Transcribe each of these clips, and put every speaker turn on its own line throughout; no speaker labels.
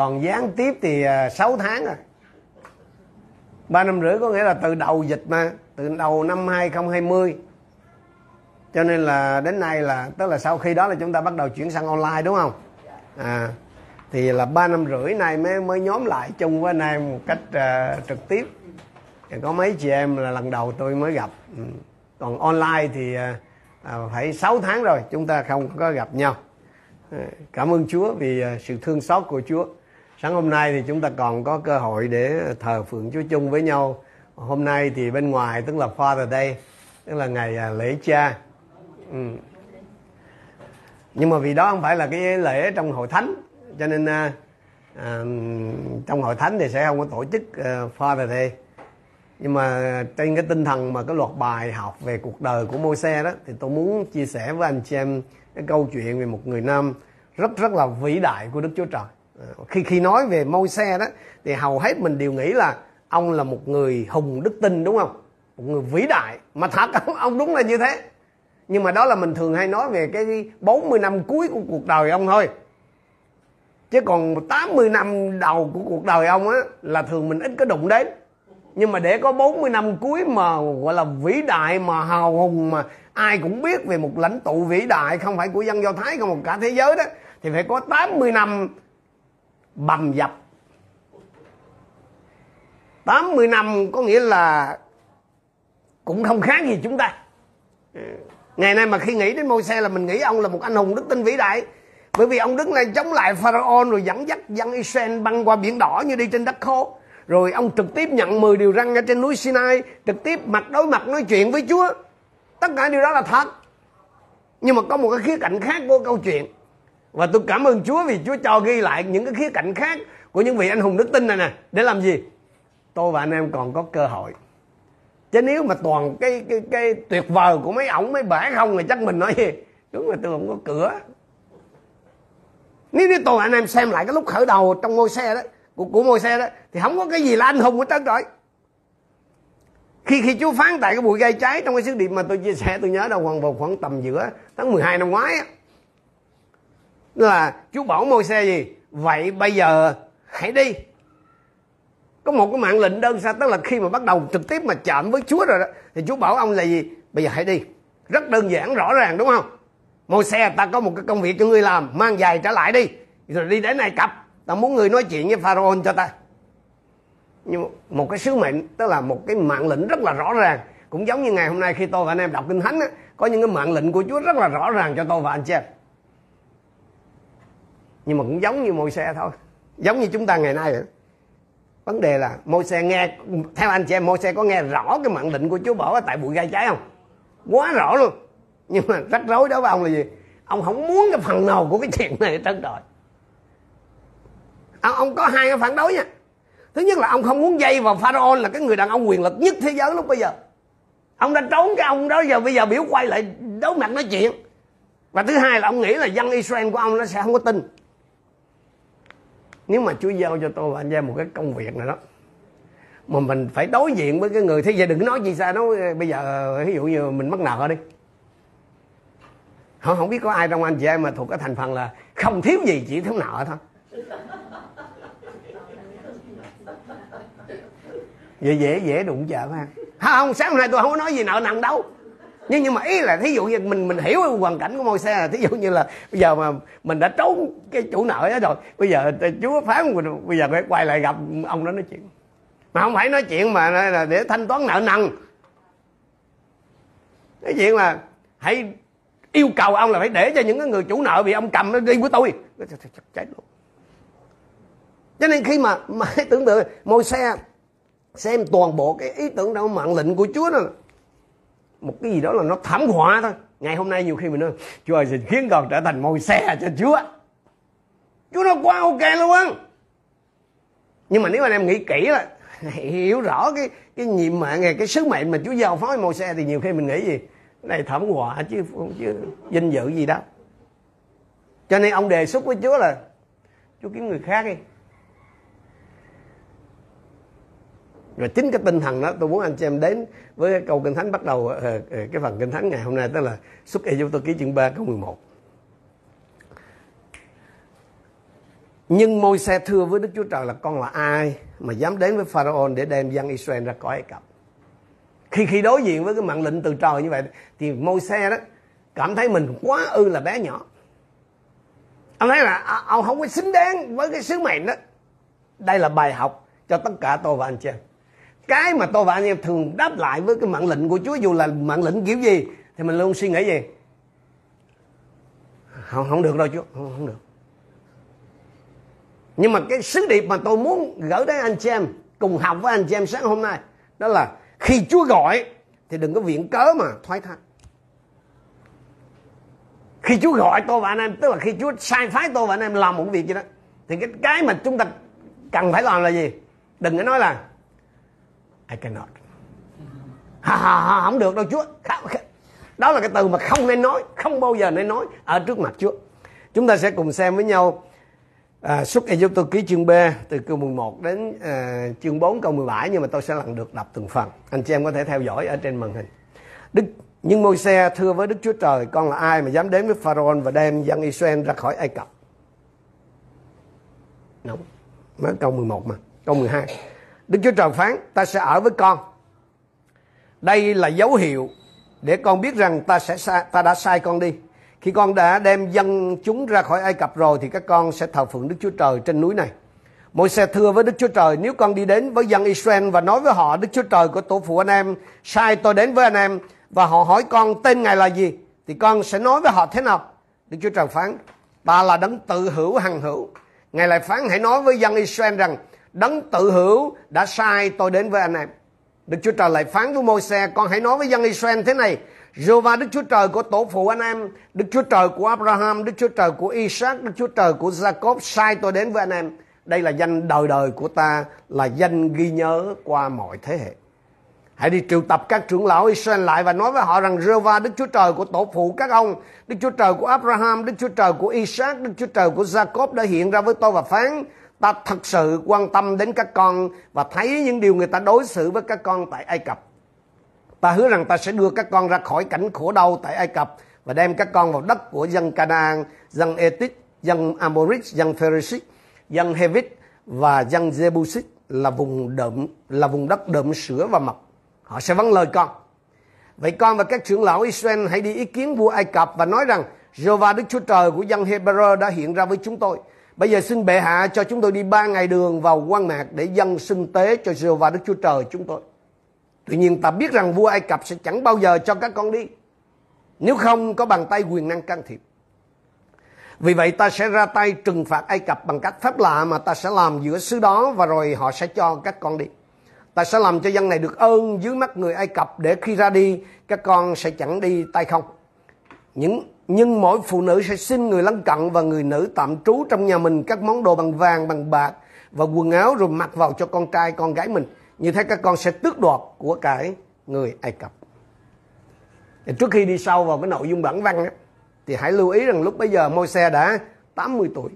còn gián tiếp thì uh, 6 tháng rồi ba năm rưỡi có nghĩa là từ đầu dịch mà từ đầu năm 2020 cho nên là đến nay là tức là sau khi đó là chúng ta bắt đầu chuyển sang online đúng không? À thì là ba năm rưỡi nay mới mới nhóm lại chung với anh em một cách uh, trực tiếp. Có mấy chị em là lần đầu tôi mới gặp. Ừ. còn online thì uh, phải 6 tháng rồi chúng ta không có gặp nhau. Cảm ơn Chúa vì sự thương xót của Chúa sáng hôm nay thì chúng ta còn có cơ hội để thờ phượng Chúa chung với nhau. Hôm nay thì bên ngoài tức là Father Day tức là ngày à, lễ cha. Ừ. nhưng mà vì đó không phải là cái lễ trong hội thánh cho nên à, à trong hội thánh thì sẽ không có tổ chức uh, Father Day. Nhưng mà trên cái tinh thần mà cái loạt bài học về cuộc đời của Môi-se đó thì tôi muốn chia sẻ với anh chị em cái câu chuyện về một người nam rất rất là vĩ đại của Đức Chúa Trời khi khi nói về môi xe đó thì hầu hết mình đều nghĩ là ông là một người hùng đức tin đúng không? Một người vĩ đại. Mà thật ông, ông đúng là như thế. Nhưng mà đó là mình thường hay nói về cái 40 năm cuối của cuộc đời ông thôi. Chứ còn 80 năm đầu của cuộc đời ông á là thường mình ít có đụng đến. Nhưng mà để có 40 năm cuối mà gọi là vĩ đại mà hào hùng mà ai cũng biết về một lãnh tụ vĩ đại không phải của dân do thái không một cả thế giới đó thì phải có 80 năm bầm dập. 80 năm có nghĩa là cũng không khác gì chúng ta. Ngày nay mà khi nghĩ đến môi xe là mình nghĩ ông là một anh hùng đức tin vĩ đại. Bởi vì ông đứng lên chống lại pharaoh rồi dẫn dắt dân israel băng qua biển đỏ như đi trên đất khô. Rồi ông trực tiếp nhận 10 điều răn ở trên núi Sinai, trực tiếp mặt đối mặt nói chuyện với Chúa. Tất cả điều đó là thật. Nhưng mà có một cái khía cạnh khác của câu chuyện và tôi cảm ơn Chúa vì Chúa cho ghi lại những cái khía cạnh khác của những vị anh hùng đức tin này nè. Để làm gì? Tôi và anh em còn có cơ hội. Chứ nếu mà toàn cái cái cái tuyệt vời của mấy ổng mấy bẻ không thì chắc mình nói gì? Đúng là tôi không có cửa. Nếu như tôi và anh em xem lại cái lúc khởi đầu trong môi xe đó của, của môi xe đó thì không có cái gì là anh hùng hết trơn rồi. Khi khi Chúa phán tại cái bụi gây cháy trong cái sứ điệp mà tôi chia sẻ tôi nhớ đâu khoảng vào khoảng tầm giữa tháng 12 năm ngoái á là Chúa bảo môi xe gì? Vậy bây giờ hãy đi. Có một cái mạng lệnh đơn sơ tức là khi mà bắt đầu trực tiếp mà chạm với Chúa rồi đó thì Chúa bảo ông là gì? Bây giờ hãy đi. Rất đơn giản rõ ràng đúng không? Môi xe ta có một cái công việc cho ngươi làm mang giày trở lại đi. Rồi đi đến này cặp ta muốn người nói chuyện với pharaoh cho ta. Nhưng một cái sứ mệnh tức là một cái mạng lệnh rất là rõ ràng. Cũng giống như ngày hôm nay khi tôi và anh em đọc kinh thánh á, có những cái mạng lệnh của Chúa rất là rõ ràng cho tôi và anh chị em nhưng mà cũng giống như môi xe thôi. Giống như chúng ta ngày nay vậy. Vấn đề là môi xe nghe theo anh chị em môi xe có nghe rõ cái mạng định của Chúa bỏ tại bụi gai trái không? Quá rõ luôn. Nhưng mà rắc rối đó với ông là gì? Ông không muốn cái phần nào của cái chuyện này trơn rồi ông, ông có hai cái phản đối nha. Thứ nhất là ông không muốn dây vào pharaoh là cái người đàn ông quyền lực nhất thế giới lúc bây giờ. Ông đã trốn cái ông đó giờ bây giờ biểu quay lại đấu mặt nói chuyện. Và thứ hai là ông nghĩ là dân israel của ông nó sẽ không có tin nếu mà chúa giao cho tôi và anh em một cái công việc này đó, mà mình phải đối diện với cái người thế giờ đừng nói gì xa nói bây giờ ờ, ví dụ như mình mắc nợ đi. Họ không biết có ai trong anh chị em mà thuộc cái thành phần là không thiếu gì, chỉ thiếu nợ thôi. Vậy dễ dễ đụng chợ ha. Không, sáng hôm nay tôi không có nói gì nợ nặng đâu nhưng nhưng mà ý là thí dụ như mình mình hiểu hoàn cảnh của môi xe là thí dụ như là bây giờ mà mình đã trốn cái chủ nợ đó rồi, bây giờ chúa phán mình, bây giờ phải quay lại gặp ông đó nói chuyện. Mà không phải nói chuyện mà là để thanh toán nợ nần. Nói chuyện là hãy yêu cầu ông là phải để cho những cái người chủ nợ bị ông cầm nó đi với tôi. Chết luôn. Cho nên khi mà mà tưởng tượng môi xe xem toàn bộ cái ý tưởng trong mạng lệnh của Chúa đó một cái gì đó là nó thảm họa thôi. Ngày hôm nay nhiều khi mình nói, Chúa ơi, xin khiến con trở thành môi xe cho Chúa. Chúa nó quá ok luôn. Nhưng mà nếu anh em nghĩ kỹ là hiểu rõ cái cái nhiệm mạng này cái sứ mệnh mà Chúa giao phó môi xe thì nhiều khi mình nghĩ gì? Này thảm họa chứ chứ vinh dự gì đó cho nên ông đề xuất với Chúa là, Chúa kiếm người khác đi. Và chính cái tinh thần đó, tôi muốn anh chị em đến với cái câu kinh thánh bắt đầu ờ, ờ, cái phần kinh thánh ngày hôm nay, tức là xuất Ê tôi ký chương 3 câu 11 nhưng môi xe thưa với Đức Chúa Trời là con là ai mà dám đến với Pharaoh để đem dân Israel ra khỏi Ai Cập. Khi khi đối diện với cái mạng lệnh từ trời như vậy, thì môi xe đó cảm thấy mình quá ư là bé nhỏ. Ông thấy là ông không có xứng đáng với cái sứ mệnh đó. Đây là bài học cho tất cả tôi và anh chị em. Cái mà tôi và anh em thường đáp lại với cái mạng lệnh của Chúa dù là mạng lệnh kiểu gì thì mình luôn suy nghĩ gì? Không, không được đâu Chúa, không, không được. Nhưng mà cái sứ điệp mà tôi muốn gửi đến anh chị em cùng học với anh chị em sáng hôm nay đó là khi Chúa gọi thì đừng có viện cớ mà thoái thác. Khi Chúa gọi tôi và anh em tức là khi Chúa sai phái tôi và anh em làm một việc gì đó thì cái cái mà chúng ta cần phải làm là gì? Đừng có nói là I cannot ha, ha, ha, không được đâu Chúa đó là cái từ mà không nên nói không bao giờ nên nói ở trước mặt Chúa chúng ta sẽ cùng xem với nhau À, xuất Ai tôi ký chương B từ câu 11 đến à, chương 4 câu 17 nhưng mà tôi sẽ lần được đọc từng phần. Anh chị em có thể theo dõi ở trên màn hình. Đức nhưng môi xe thưa với Đức Chúa Trời con là ai mà dám đến với Pharaoh và đem dân Israel ra khỏi Ai Cập. Đúng. Mới câu 11 mà. Câu 12. Đức Chúa Trời phán, ta sẽ ở với con. Đây là dấu hiệu để con biết rằng ta sẽ ta đã sai con đi khi con đã đem dân chúng ra khỏi Ai Cập rồi thì các con sẽ thờ phượng Đức Chúa Trời trên núi này. Môi xe thưa với Đức Chúa Trời, nếu con đi đến với dân Israel và nói với họ, Đức Chúa Trời của tổ phụ anh em sai tôi đến với anh em và họ hỏi con tên ngài là gì, thì con sẽ nói với họ thế nào? Đức Chúa Trời phán, ta là đấng tự hữu hằng hữu. Ngài lại phán, hãy nói với dân Israel rằng đấng tự hữu đã sai tôi đến với anh em. Đức Chúa Trời lại phán với môi xe con hãy nói với dân Israel thế này Jehovah Đức Chúa Trời của tổ phụ anh em, Đức Chúa Trời của Abraham, Đức Chúa Trời của Isaac, Đức Chúa Trời của Jacob sai tôi đến với anh em. Đây là danh đời đời của ta, là danh ghi nhớ qua mọi thế hệ. Hãy đi triệu tập các trưởng lão Israel lại và nói với họ rằng Jehovah Đức Chúa Trời của tổ phụ các ông, Đức Chúa Trời của Abraham, Đức Chúa Trời của Isaac, Đức Chúa Trời của Jacob đã hiện ra với tôi và phán ta thật sự quan tâm đến các con và thấy những điều người ta đối xử với các con tại Ai Cập Ta hứa rằng ta sẽ đưa các con ra khỏi cảnh khổ đau tại Ai Cập và đem các con vào đất của dân Canaan, dân Etit, dân Amorit, dân Pharisee, dân Hevit và dân Jebusit là vùng đậm là vùng đất đậm sữa và mật. Họ sẽ vâng lời con. Vậy con và các trưởng lão Israel hãy đi ý kiến vua Ai Cập và nói rằng Jehovah Đức Chúa Trời của dân Hebrew đã hiện ra với chúng tôi. Bây giờ xin bệ hạ cho chúng tôi đi ba ngày đường vào quan mạc để dân sinh tế cho Jehovah Đức Chúa Trời chúng tôi. Tuy nhiên ta biết rằng vua Ai Cập sẽ chẳng bao giờ cho các con đi. Nếu không, có bàn tay quyền năng can thiệp. Vì vậy ta sẽ ra tay trừng phạt Ai Cập bằng cách phép lạ mà ta sẽ làm giữa xứ đó và rồi họ sẽ cho các con đi. Ta sẽ làm cho dân này được ơn dưới mắt người Ai Cập để khi ra đi, các con sẽ chẳng đi tay không. Những nhưng mỗi phụ nữ sẽ xin người lân cận và người nữ tạm trú trong nhà mình các món đồ bằng vàng, bằng bạc và quần áo rồi mặc vào cho con trai, con gái mình như thế các con sẽ tước đoạt của cái người Ai Cập. Thì trước khi đi sâu vào cái nội dung bản văn ấy, thì hãy lưu ý rằng lúc bây giờ môi xe đã 80 tuổi.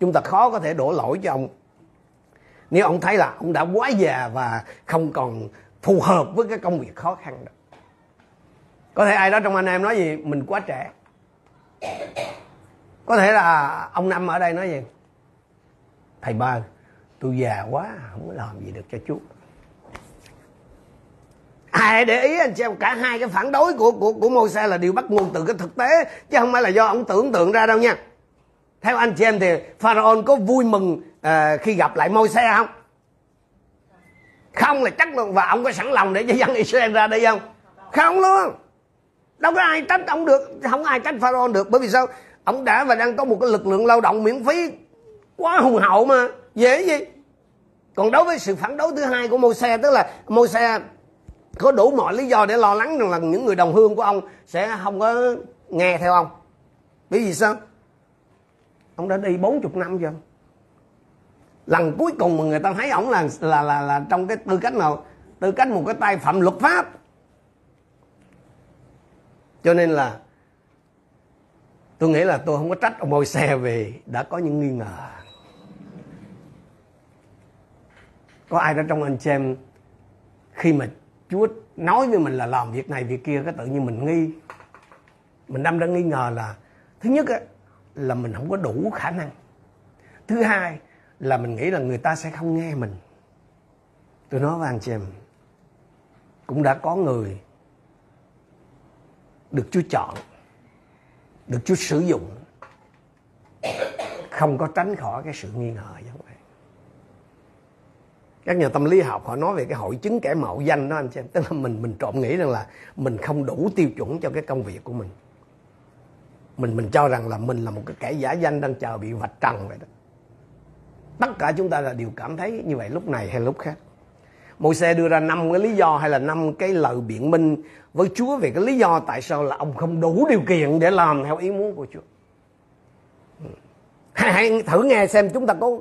Chúng ta khó có thể đổ lỗi cho ông. Nếu ông thấy là ông đã quá già và không còn phù hợp với cái công việc khó khăn đó. Có thể ai đó trong anh em nói gì mình quá trẻ. Có thể là à, ông Năm ở đây nói gì? Thầy ba tôi già quá không có làm gì được cho chú. Ai để ý anh xem cả hai cái phản đối của của của môi xe là điều bắt nguồn từ cái thực tế chứ không phải là do ông tưởng tượng ra đâu nha. Theo anh chị em thì pharaoh có vui mừng uh, khi gặp lại môi xe không? Không là chắc luôn và ông có sẵn lòng để cho dân Israel ra đây không? Không luôn đâu có ai trách ông được, không ai trách pharaoh được. Bởi vì sao? Ông đã và đang có một cái lực lượng lao động miễn phí quá hùng hậu mà. Dễ gì? Còn đối với sự phản đối thứ hai của Môi-se, tức là Môi-se có đủ mọi lý do để lo lắng rằng là những người đồng hương của ông sẽ không có nghe theo ông. Bởi vì sao? Ông đã đi 40 năm chưa lần cuối cùng mà người ta thấy ông là là là là trong cái tư cách nào? Tư cách một cái tay phạm luật pháp cho nên là tôi nghĩ là tôi không có trách ông môi xe về đã có những nghi ngờ. Có ai đó trong anh chị em khi mà Chúa nói với mình là làm việc này việc kia, cái tự nhiên mình nghi. Mình đâm ra nghi ngờ là, thứ nhất là mình không có đủ khả năng. Thứ hai là mình nghĩ là người ta sẽ không nghe mình. Tôi nói với anh chị em, cũng đã có người được Chúa chọn, được Chúa sử dụng, không có tránh khỏi cái sự nghi ngờ giống vậy các nhà tâm lý học họ nói về cái hội chứng kẻ mạo danh đó, anh chị em. Tức là mình mình trộm nghĩ rằng là mình không đủ tiêu chuẩn cho cái công việc của mình. Mình mình cho rằng là mình là một cái kẻ giả danh đang chờ bị vạch trần vậy đó. Tất cả chúng ta là đều cảm thấy như vậy lúc này hay lúc khác môi xe đưa ra năm cái lý do hay là năm cái lời biện minh với Chúa về cái lý do tại sao là ông không đủ điều kiện để làm theo ý muốn của Chúa. Hãy, hãy thử nghe xem chúng ta có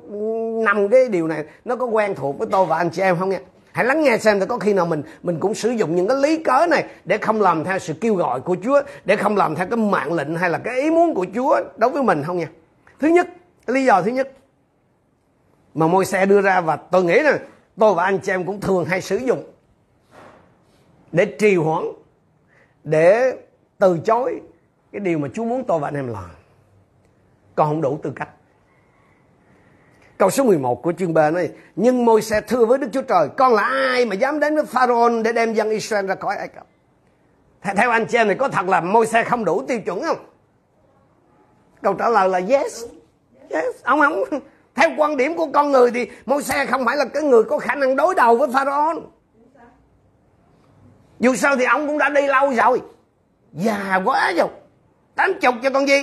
năm cái điều này nó có quen thuộc với tôi và anh chị em không nha. Hãy lắng nghe xem có khi nào mình mình cũng sử dụng những cái lý cớ này để không làm theo sự kêu gọi của Chúa, để không làm theo cái mạng lệnh hay là cái ý muốn của Chúa đối với mình không nha. Thứ nhất, cái lý do thứ nhất mà môi xe đưa ra và tôi nghĩ là tôi và anh chị em cũng thường hay sử dụng để trì hoãn, để từ chối cái điều mà Chúa muốn tôi và anh em làm. Con không đủ tư cách. Câu số 11 của chương 3 nói, Nhưng môi xe thưa với Đức Chúa Trời, Con là ai mà dám đến với Pharaoh Để đem dân Israel ra khỏi Ai Cập? Theo anh chị em này có thật là môi xe không đủ tiêu chuẩn không? Câu trả lời là yes. Yes. Ông không theo quan điểm của con người thì môi xe không phải là cái người có khả năng đối đầu với pharaoh dù sao thì ông cũng đã đi lâu rồi. Già quá rồi. Tám chục cho con gì?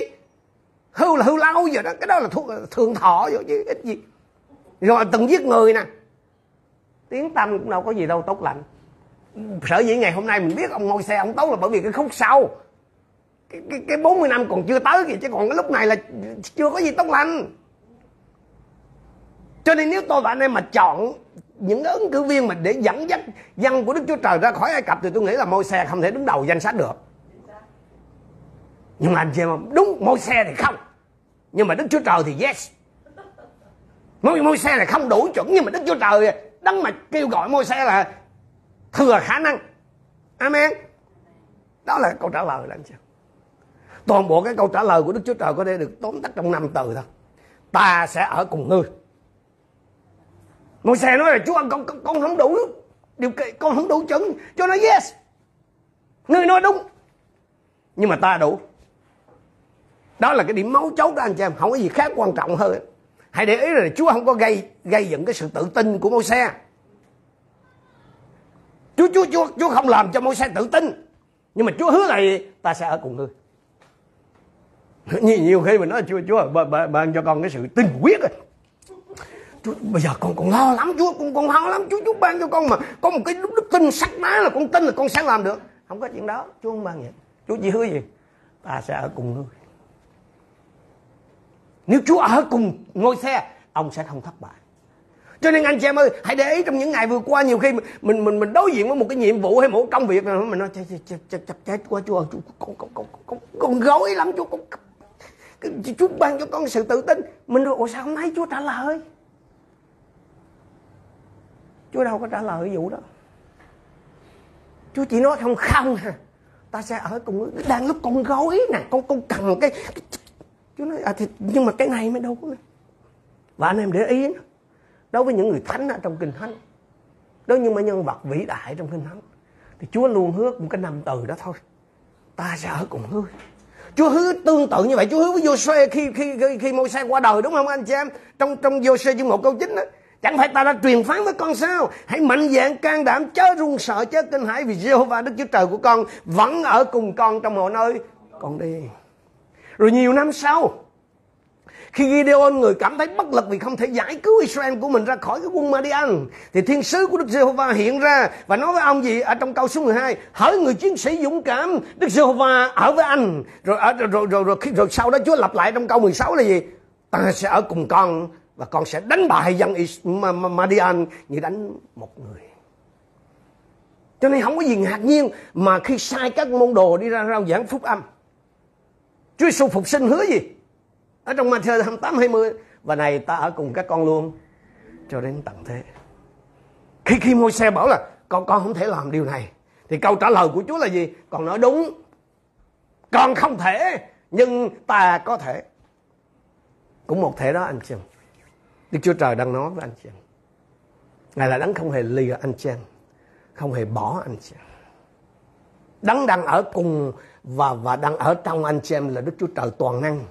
Hưu là hưu lâu rồi đó. Cái đó là thuốc thường thọ rồi chứ ít gì. Rồi từng giết người nè. Tiếng tâm cũng đâu có gì đâu tốt lành. Sở dĩ ngày hôm nay mình biết ông ngôi xe ông tốt là bởi vì cái khúc sau. Cái, cái, cái 40 năm còn chưa tới kìa chứ còn cái lúc này là chưa có gì tốt lành cho nên nếu tôi và anh em mà chọn những ứng cử viên mà để dẫn dắt dân của Đức Chúa Trời ra khỏi Ai Cập thì tôi nghĩ là môi xe không thể đứng đầu danh sách được. Nhưng mà anh chị em đúng môi xe thì không. Nhưng mà Đức Chúa Trời thì yes. Môi, môi xe là không đủ chuẩn nhưng mà Đức Chúa Trời đấng mà kêu gọi môi xe là thừa khả năng. Amen. Đó là câu trả lời là anh chị. Toàn bộ cái câu trả lời của Đức Chúa Trời có thể được tóm tắt trong năm từ thôi. Ta sẽ ở cùng ngươi Môi xe nói là Chúa con, con, con không đủ điều kiện con không đủ chuẩn. Cho nó yes. Người nói đúng. Nhưng mà ta đủ. Đó là cái điểm máu chốt đó anh chị em. Không có gì khác quan trọng hơn. Hãy để ý là Chúa không có gây gây dựng cái sự tự tin của môi xe. Chúa Chúa Chúa Chúa không làm cho môi xe tự tin. Nhưng mà Chúa hứa là ta sẽ ở cùng ngươi. Nhiều, nhiều khi mình nói Chúa Chúa ban cho con cái sự tin quyết chú, bây giờ con còn lo lắm Chúa con còn lo lắm Chúa Chúa ban cho con mà. Có một cái đức tin sắc đá là con tin là con sẽ làm được. Không có chuyện đó Chúa không ban vậy. Chúa chỉ hứa gì? Ta sẽ ở cùng ngươi. Nếu Chúa ở cùng ngôi xe, ông sẽ không thất bại. Cho nên anh chị em ơi, hãy để ý trong những ngày vừa qua nhiều khi mình mình mình đối diện với một cái nhiệm vụ hay một công việc nào mình nói, chết chết chết chết chết quá chú ơi, chú, con con con con con gối lắm Chúa con Chúa ban cho con sự tự tin. Mình rồi ủa sao không thấy Chúa trả lời? Chúa đâu có trả lời cái vụ đó. Chúa chỉ nói không không à ta sẽ ở cùng đang lúc con gói nè con con cần cái Chúa nói à thì nhưng mà cái này mới đâu có và anh em để ý đối với những người thánh ở trong kinh thánh đối với những nhân vật vĩ đại trong kinh thánh thì Chúa luôn hứa một cái năm từ đó thôi. Ta sẽ ở cùng ngươi. Chúa hứa tương tự như vậy. Chúa hứa với Joshua khi khi khi, khi Môi-se qua đời đúng không anh chị em? Trong trong Joshua chương một câu 9 đó. Chẳng phải ta đã truyền phán với con sao? Hãy mạnh dạn can đảm chớ run sợ chớ kinh hãi Vì Jehovah Đức Chúa Trời của con Vẫn ở cùng con trong mọi nơi. Con đi. Rồi nhiều năm sau khi Gideon người cảm thấy bất lực vì không thể giải cứu Israel của mình ra khỏi cái quân Madian thì thiên sứ của Đức Giê-hô-va hiện ra và nói với ông gì? Ở trong câu số 12 hỡi người chiến sĩ dũng cảm Đức Giê-hô-va ở với anh. Rồi ờ, rồi rồi rồi, rồi, rồi, rồi sau đó Chúa lặp lại trong câu 16 là gì? Ta sẽ ở cùng con và con sẽ đánh bại dân Madian như đánh một người. Cho nên không có gì ngạc nhiên mà khi sai các môn đồ đi ra rao giảng phúc âm. Chúa Giêsu phục sinh hứa gì? Ở trong Matthew 28 20 và này ta ở cùng các con luôn cho đến tận thế. Khi khi môi xe bảo là, con con không thể làm điều này thì câu trả lời của Chúa là gì? Con nói, đúng. Con không thể, nhưng ta có thể cũng một thể đó, anh chị em Đức Chúa Trời đang nói với anh chị em. Ngài là đấng không hề lìa anh chị em Không hề bỏ anh chị em. Đấng đang ở cùng và và đang ở trong anh chị em là Đức Chúa Trời toàn năng.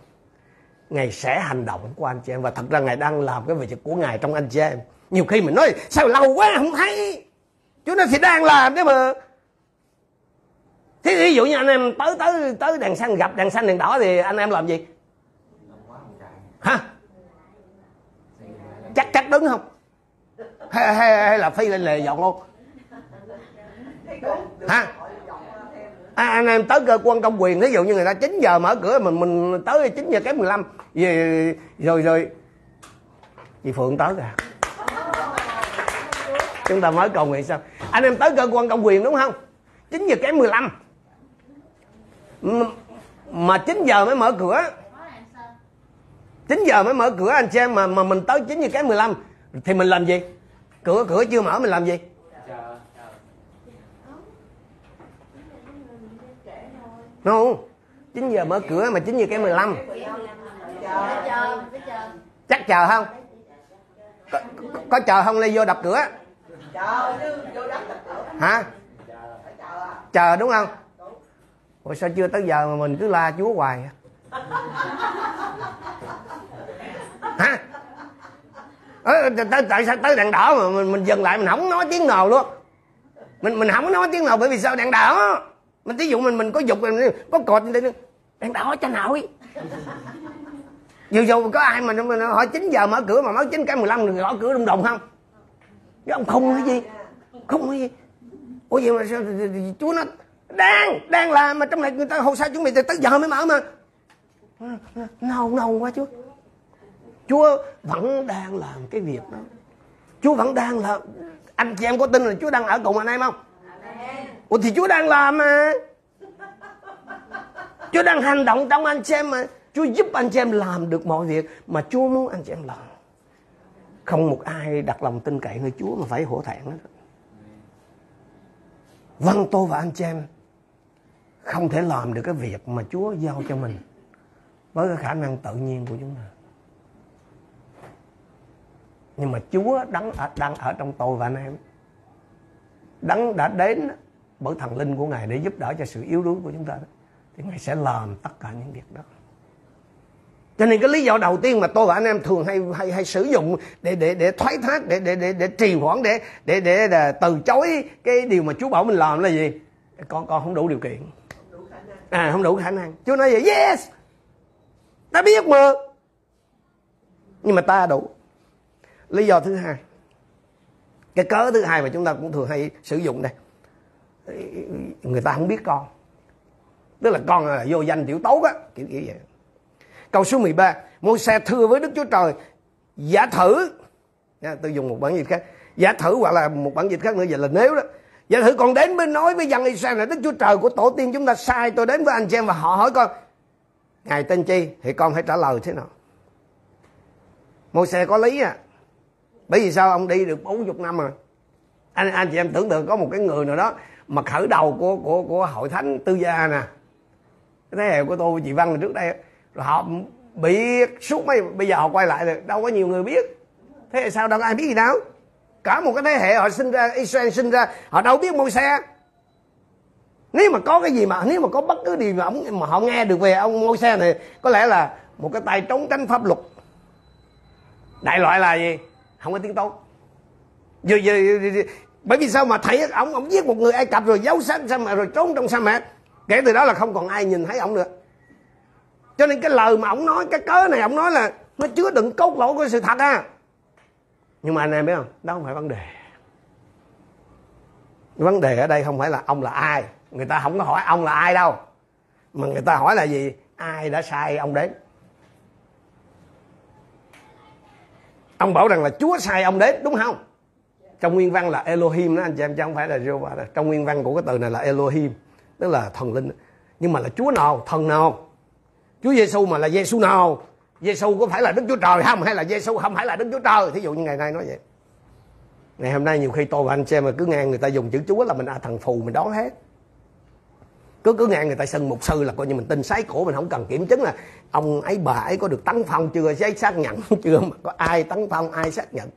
Ngài sẽ hành động của anh chị em. Và thật ra Ngài đang làm cái việc của Ngài trong anh chị em. Nhiều khi mình nói sao lâu quá không thấy? Chúa nó thì đang làm đấy mà. Thế ví dụ như anh em tới tới tới đèn xanh gặp đèn xanh đèn đỏ thì anh em làm gì? Hả? Chắc đứng không? Hay, hay, hay là phi lên lề dọn luôn? Hả? À, anh em tới cơ quan công quyền ví dụ như người ta 9 giờ mở cửa mình mình tới 9 giờ kém 15 về rồi rồi chị Phượng tới à chúng ta mới cầu nguyện sao anh em tới cơ quan công quyền đúng không 9 giờ kém 15 mà 9 giờ mới mở cửa 9 giờ mới mở cửa anh xem mà mà mình tới 9 giờ kém 15 thì mình làm gì? Cửa cửa chưa mở mình làm gì? Không 9 giờ mở cửa mà 9 giờ kém 15 chắc chờ không? Có, có, có chờ không lây vô đập cửa? Hả? Chờ đúng không? Ủa sao chưa tới giờ mà mình cứ la Chúa hoài Hả? Ờ, tại, tại sao tới đèn đỏ mà mình, mình dừng lại mình không nói tiếng nào luôn. Mình mình không nói tiếng nào bởi vì sao đèn đỏ? Mình ví dụ mình mình có dục mình có cột đèn đỏ cho nội. Dù dù có ai mà mình hỏi 9 giờ mở cửa mà mới 9 cái 15 người gõ cửa đùng đồng không? Chứ ông không cái gì? Không cái gì? Ủa vậy mà sao chúa nó đang đang làm mà trong này người ta hồ sơ chuẩn bị từ tới giờ mới mở mà. Nâu nâu quá chúa chúa vẫn đang làm cái việc đó. Chúa vẫn đang làm anh chị em có tin là chúa đang ở cùng anh em không? Ủa thì chúa đang làm mà. Chúa đang hành động trong anh chị em mà. Chúa giúp anh chị em làm được mọi việc mà chúa muốn anh chị em làm. Không một ai đặt lòng tin cậy nơi chúa mà phải hổ thẹn hết. Vâng tôi và anh chị em không thể làm được cái việc mà Chúa giao cho mình với cái khả năng tự nhiên của chúng ta nhưng mà Chúa đang ở, đang ở trong tôi và anh em. Đấng đã đến bởi thần linh của ngài để giúp đỡ cho sự yếu đuối của chúng ta. Đó. thì ngài sẽ làm tất cả những việc đó. Cho nên cái lý do đầu tiên mà tôi và anh em thường hay hay, hay sử dụng để để để thoái thác để để để để trì hoãn để để để, để từ chối cái điều mà Chúa bảo mình làm là gì? Con con không đủ điều kiện. À không đủ khả năng. Chúa nói vậy yes! Ta biết mà. Nhưng mà ta đủ lý do thứ hai. Cái cớ thứ hai mà chúng ta cũng thường hay sử dụng đây. Người ta không biết con. Tức là con là vô danh tiểu tấu á kiểu kiểu vậy. Câu số 13 ba xe thưa với đức chúa trời giả thử. Nha, tôi dùng một bản dịch khác. Giả thử hoặc là một bản dịch khác nữa vậy là nếu đó. Giả thử còn đến mới nói với dân Israel là Đức Chúa Trời của tổ tiên chúng ta sai tôi đến với anh chị em và họ hỏi con Ngài tên chi thì con phải trả lời thế nào? Môi xe có lý à. Bởi vì sao ông đi được 40 năm rồi? Anh anh chị em tưởng tượng có một cái người nào đó mà khởi đầu của của của hội thánh tư gia nè. Cái thế hệ của tôi, chị văn trước đây, rồi họ bị suốt mấy, bây giờ họ quay lại rồi đâu có nhiều người biết. Thế sao đâu có ai biết gì đâu. Cả một cái thế hệ họ sinh ra, Israel sinh ra, họ đâu biết môi xe nếu mà có cái gì mà, nếu mà có bất cứ điều mà ông, mà họ nghe được về ông môi xe này, có lẽ là một cái tay trốn tránh pháp luật. Đại loại là gì? Không có tiếng tốt giờ, giờ, giờ, bởi vì sao mà thấy ông ông giết một người ai cập rồi giấu sát sa mạc rồi trốn trong sa mạc kể từ đó là không còn ai nhìn thấy ông nữa. Cho nên cái lời mà ông nói cái cớ này ông nói là nó chứa đựng cốt lõi của sự thật à nhưng mà anh em biết không? Đó không phải vấn đề. Vấn đề ở đây không phải là ông là ai. Người ta không có hỏi ông là ai đâu. Mà người ta hỏi là gì? Ai đã sai ông đến? Ông bảo rằng là chúa sai ông đến, đúng không? Trong nguyên văn là Elohim đó, anh chị em, chứ không phải là Jehovah trong nguyên văn của cái từ này là Elohim, tức là thần linh. Nhưng mà là Chúa nào? Thần nào? Chúa Giêsu mà là Giêsu nào? Giêsu có phải là Đức Chúa Trời không? Hay là Giêsu không phải là Đức Chúa Trời? Thí dụ như ngày nay nói vậy. Ngày hôm nay nhiều khi tôi và anh em mà cứ nghe người ta dùng chữ Chúa là mình à thần phù, mình đoán hết cứ cứ nghe người ta xưng mục sư là coi như mình tin sái cổ mình không cần kiểm chứng là ông ấy bà ấy có được tấn phong chưa giấy xác nhận chưa mà có ai tấn phong ai xác nhận.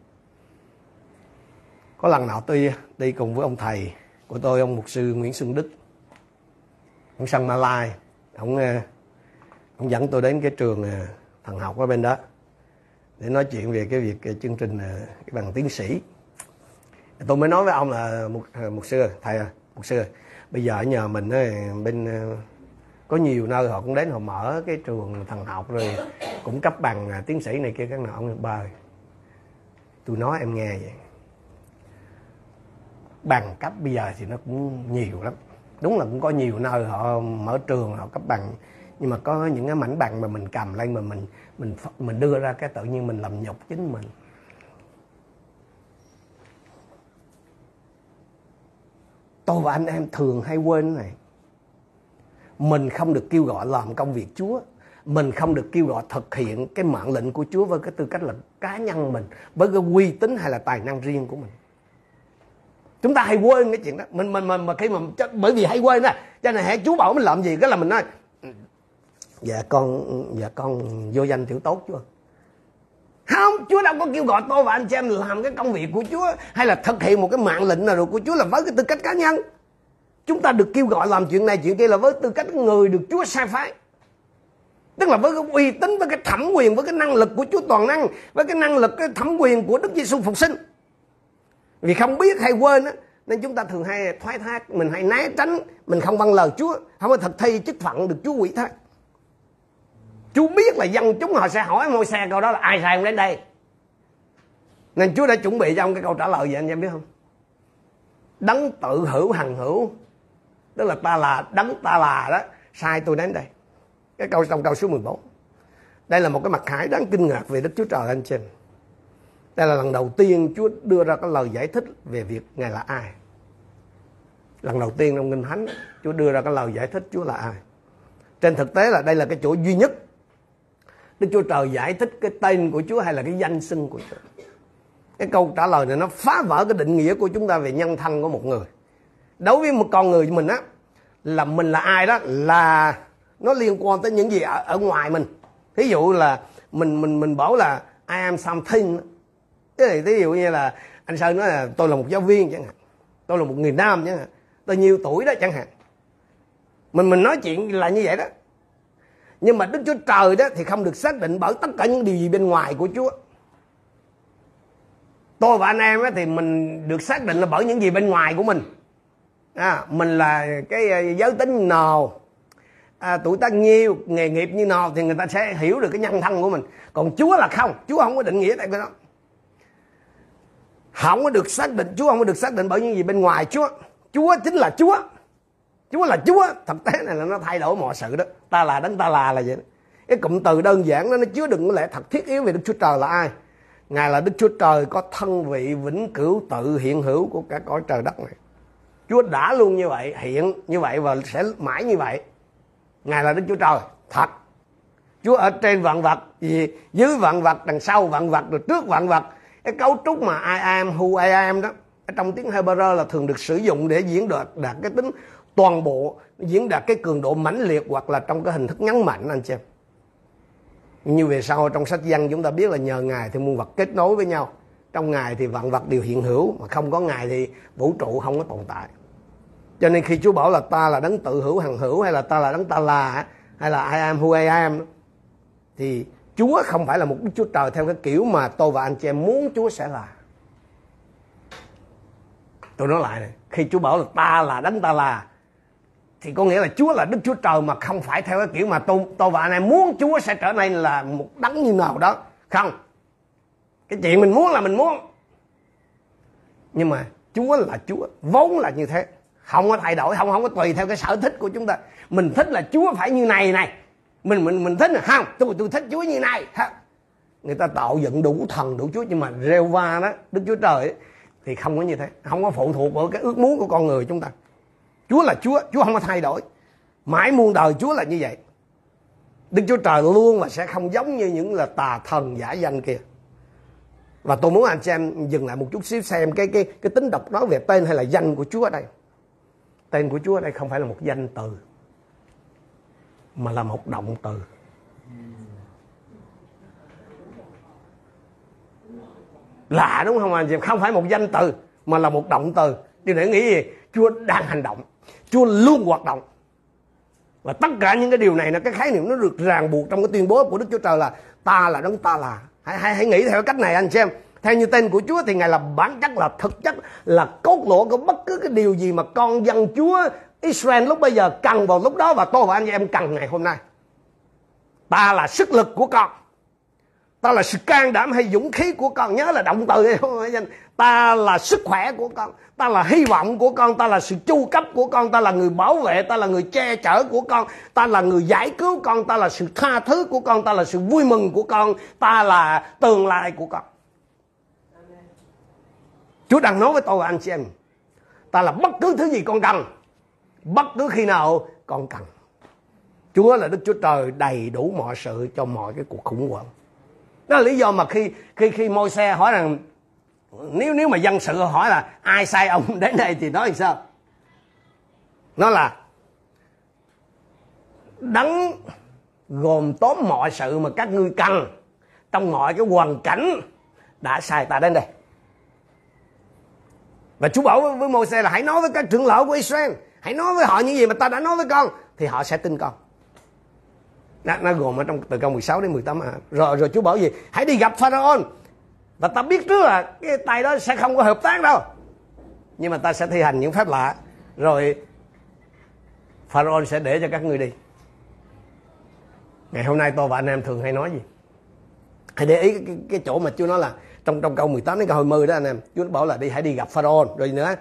Có lần nào tôi đi cùng với ông thầy của tôi ông mục sư Nguyễn Xuân Đức ông sang Malai ông ờ, ông dẫn tôi đến cái trường ờ, thần học ở bên đó để nói chuyện về cái việc cái chương trình ờ, cái bằng tiến sĩ. Tôi mới nói với ông là một một sư thầy à, một sư bây giờ nhờ mình bên ờ, có nhiều nơi họ cũng đến họ mở cái trường thần học rồi, cũng cấp bằng à, tiến sĩ này kia các nào ông bơi tôi nói em nghe vậy. Bằng cấp bây giờ thì nó cũng nhiều lắm. Đúng là cũng có nhiều nơi họ mở trường, họ cấp bằng, nhưng mà có những cái mảnh bằng mà mình cầm lên mà mình mình mình đưa ra cái tự nhiên mình làm nhục chính mình. Tôi và anh em thường hay quên này. Mình không được kêu gọi làm công việc Chúa. Mình không được kêu gọi thực hiện cái mạng lệnh của Chúa với cái tư cách là cá nhân mình, với cái uy tín hay là tài năng riêng của mình. Chúng ta hay quên cái chuyện đó. Mình mình mình, mà khi mà bởi vì hay quên đó cho nên hãy chú bảo mình làm gì, cái là mình nói ừ, dạ con ừ, dạ con vô danh tiểu tốt chưa không, Chúa đâu có kêu gọi tôi và anh chị em làm cái công việc của Chúa, hay là thực hiện một cái mạng lệnh nào của Chúa là với cái tư cách cá nhân. Chúng ta được kêu gọi làm chuyện này, chuyện kia là với tư cách người được Chúa sai phái. Tức là với cái uy tín, với cái thẩm quyền, với cái năng lực của Chúa toàn năng, với cái năng lực, cái thẩm quyền của Đức Giêsu phục sinh. Vì không biết hay quên á, nên chúng ta thường hay thoái thác, mình hay né tránh, mình không vâng lời Chúa, không có thực thi chức phận được Chúa quỷ thác. Chúa biết là dân chúng họ sẽ hỏi môi xe câu đó là ai sai ông đến đây? Nên Chúa đã chuẩn bị cho ông cái câu trả lời vậy, anh em biết không? Đấng tự hữu hằng hữu, tức là ta là đấng ta là đó, sai tôi đến đây. Cái câu trong câu số 14 đây là một cái mặt khải đáng kinh ngạc về Đức Chúa Trời anh chị đây là lần đầu tiên Chúa đưa ra cái lời giải thích về việc Ngài là ai. Lần đầu tiên trong Kinh Thánh, Chúa đưa ra cái lời giải thích Chúa là ai. Trên thực tế là đây là cái chỗ duy nhất Đức Chúa Trời giải thích cái tên của Chúa hay là cái danh xưng của Chúa. Cái câu trả lời này nó phá vỡ cái định nghĩa của chúng ta về nhân thân của một người. Đối với một con người mình á là mình là ai đó là nó liên quan tới những gì ở, ở ngoài mình. Thí dụ là mình mình mình bảo là I am something cái ví dụ như là anh sơn nói là tôi là một giáo viên chẳng hạn tôi là một người nam chẳng hạn tôi nhiêu tuổi đó chẳng hạn mình mình nói chuyện là như vậy đó nhưng mà đức chúa trời đó thì không được xác định bởi tất cả những điều gì bên ngoài của chúa. Tôi và anh em thì mình được xác định là bởi những gì bên ngoài của mình. À, mình là cái à, giới tính nào à, tuổi tác nhiêu nghề nghiệp như nào thì người ta sẽ hiểu được cái nhân thân của mình. Còn chúa là không chúa không có định nghĩa tại cái đó. Không có được xác định Chúa không có được xác định bởi những gì bên ngoài Chúa. Chúa chính là Chúa. Chúa là Chúa. Thực tế này là nó thay đổi mọi sự đó. Ta là đấng ta là là vậy đó. cái cụm từ đơn giản đó, nó chứa đựng lẽ thật thiết yếu về Đức Chúa Trời là ai? Ngài là Đức Chúa Trời có thân vị vĩnh cửu tự hiện hữu của cả cõi trời đất này. Chúa đã luôn như vậy, hiện như vậy và sẽ mãi như vậy. Ngài là Đức Chúa Trời, thật. Chúa ở trên vạn vật, gì, dưới vạn vật, đằng sau vạn vật, rồi trước vạn vật. Cái cấu trúc mà I am who I am đó, ở trong tiếng Hebrew là thường được sử dụng để diễn đạt đạt cái tính toàn bộ diễn đạt cái cường độ mãnh liệt hoặc là trong cái hình thức nhấn mạnh anh chị em. Như về sau trong sách văn chúng ta biết là nhờ ngài thì muôn vật kết nối với nhau. Trong ngài thì vạn vật đều hiện hữu mà không có ngài thì vũ trụ không có tồn tại. Cho nên khi Chúa bảo là ta là đấng tự hữu hằng hữu hay là ta là đấng ta là hay là I am who I am thì Chúa không phải là một Đức Chúa Trời theo cái kiểu mà tôi và anh chị em muốn Chúa sẽ là. Tôi nói lại này, khi Chúa bảo là ta là đấng ta là thì có nghĩa là Chúa là Đức Chúa Trời mà không phải theo cái kiểu mà tôi, tôi và anh em muốn Chúa sẽ trở nên là một đấng như nào đó. Không. Cái chuyện mình muốn là mình muốn. Nhưng mà Chúa là Chúa, vốn là như thế. Không có thay đổi, không không có tùy theo cái sở thích của chúng ta. Mình thích là Chúa phải như này này mình mình mình thích là không tôi tôi thích chúa như này ha. người ta tạo dựng đủ thần đủ chúa nhưng mà rêu va đó đức chúa trời ấy, thì không có như thế không có phụ thuộc vào cái ước muốn của con người chúng ta chúa là chúa chúa không có thay đổi. Mãi muôn đời chúa là như vậy. Đức chúa trời luôn và sẽ không giống như những là tà thần giả danh kia. Và tôi muốn anh xem dừng lại một chút xíu xem cái cái cái tính độc đó về tên hay là danh của Chúa ở đây. Tên của Chúa ở đây không phải là một danh từ, mà là một động từ. Lạ đúng không anh chị không phải một danh từ, mà là một động từ. Điều này nghĩ gì? Chúa đang hành động chúa luôn hoạt động và tất cả những cái điều này là cái khái niệm nó được ràng buộc trong cái tuyên bố của đức chúa trời là ta là đấng ta là hãy, hãy, hãy nghĩ theo cách này anh xem theo như tên của Chúa thì Ngài là bản chất là thực chất là cốt lõi của bất cứ cái điều gì mà con dân Chúa Israel lúc bây giờ cần vào lúc đó và tôi và anh em cần ngày hôm nay. Ta là sức lực của con. Ta là sự can đảm hay dũng khí của con. Nhớ là động từ Ta là sức khỏe của con. Ta là hy vọng của con. Ta là sự chu cấp của con. Ta là người bảo vệ. Ta là người che chở của con. Ta là người giải cứu con. Ta là sự tha thứ của con. Ta là sự vui mừng của con. Ta là tương lai của con. Chúa đang nói với tôi và anh chị em, Ta là bất cứ thứ gì con cần, Bất cứ khi nào con cần Chúa là Đức Chúa Trời đầy đủ mọi sự cho mọi cái cuộc khủng hoảng đó là lý do mà khi khi khi môi xe hỏi rằng, nếu nếu mà dân sự hỏi là ai sai ông đến đây thì nói sao? Nó là, đấng gồm tóm mọi sự mà các ngươi cần. Trong mọi cái hoàn cảnh đã sai ta đến đây. Và Chúa bảo với Môi-se là, hãy nói với các trưởng lão của Israel. Hãy nói với họ những gì mà ta đã nói với con, thì họ sẽ tin con nó, nó gồm ở trong từ câu 16 đến 18 à. rồi rồi Chúa bảo gì? Hãy đi gặp Pharaoh và ta biết trước là cái tay đó sẽ không có hợp tác đâu. Nhưng mà ta sẽ thi hành những phép lạ. Rồi Pharaoh sẽ để cho các ngươi đi. Ngày hôm nay tôi và anh em thường hay nói gì? Hãy để ý cái, cái, cái chỗ mà Chúa nói là trong trong câu 18 đến câu 20 đó anh em Chúa bảo là đi hãy đi gặp Pharaoh rồi nữa?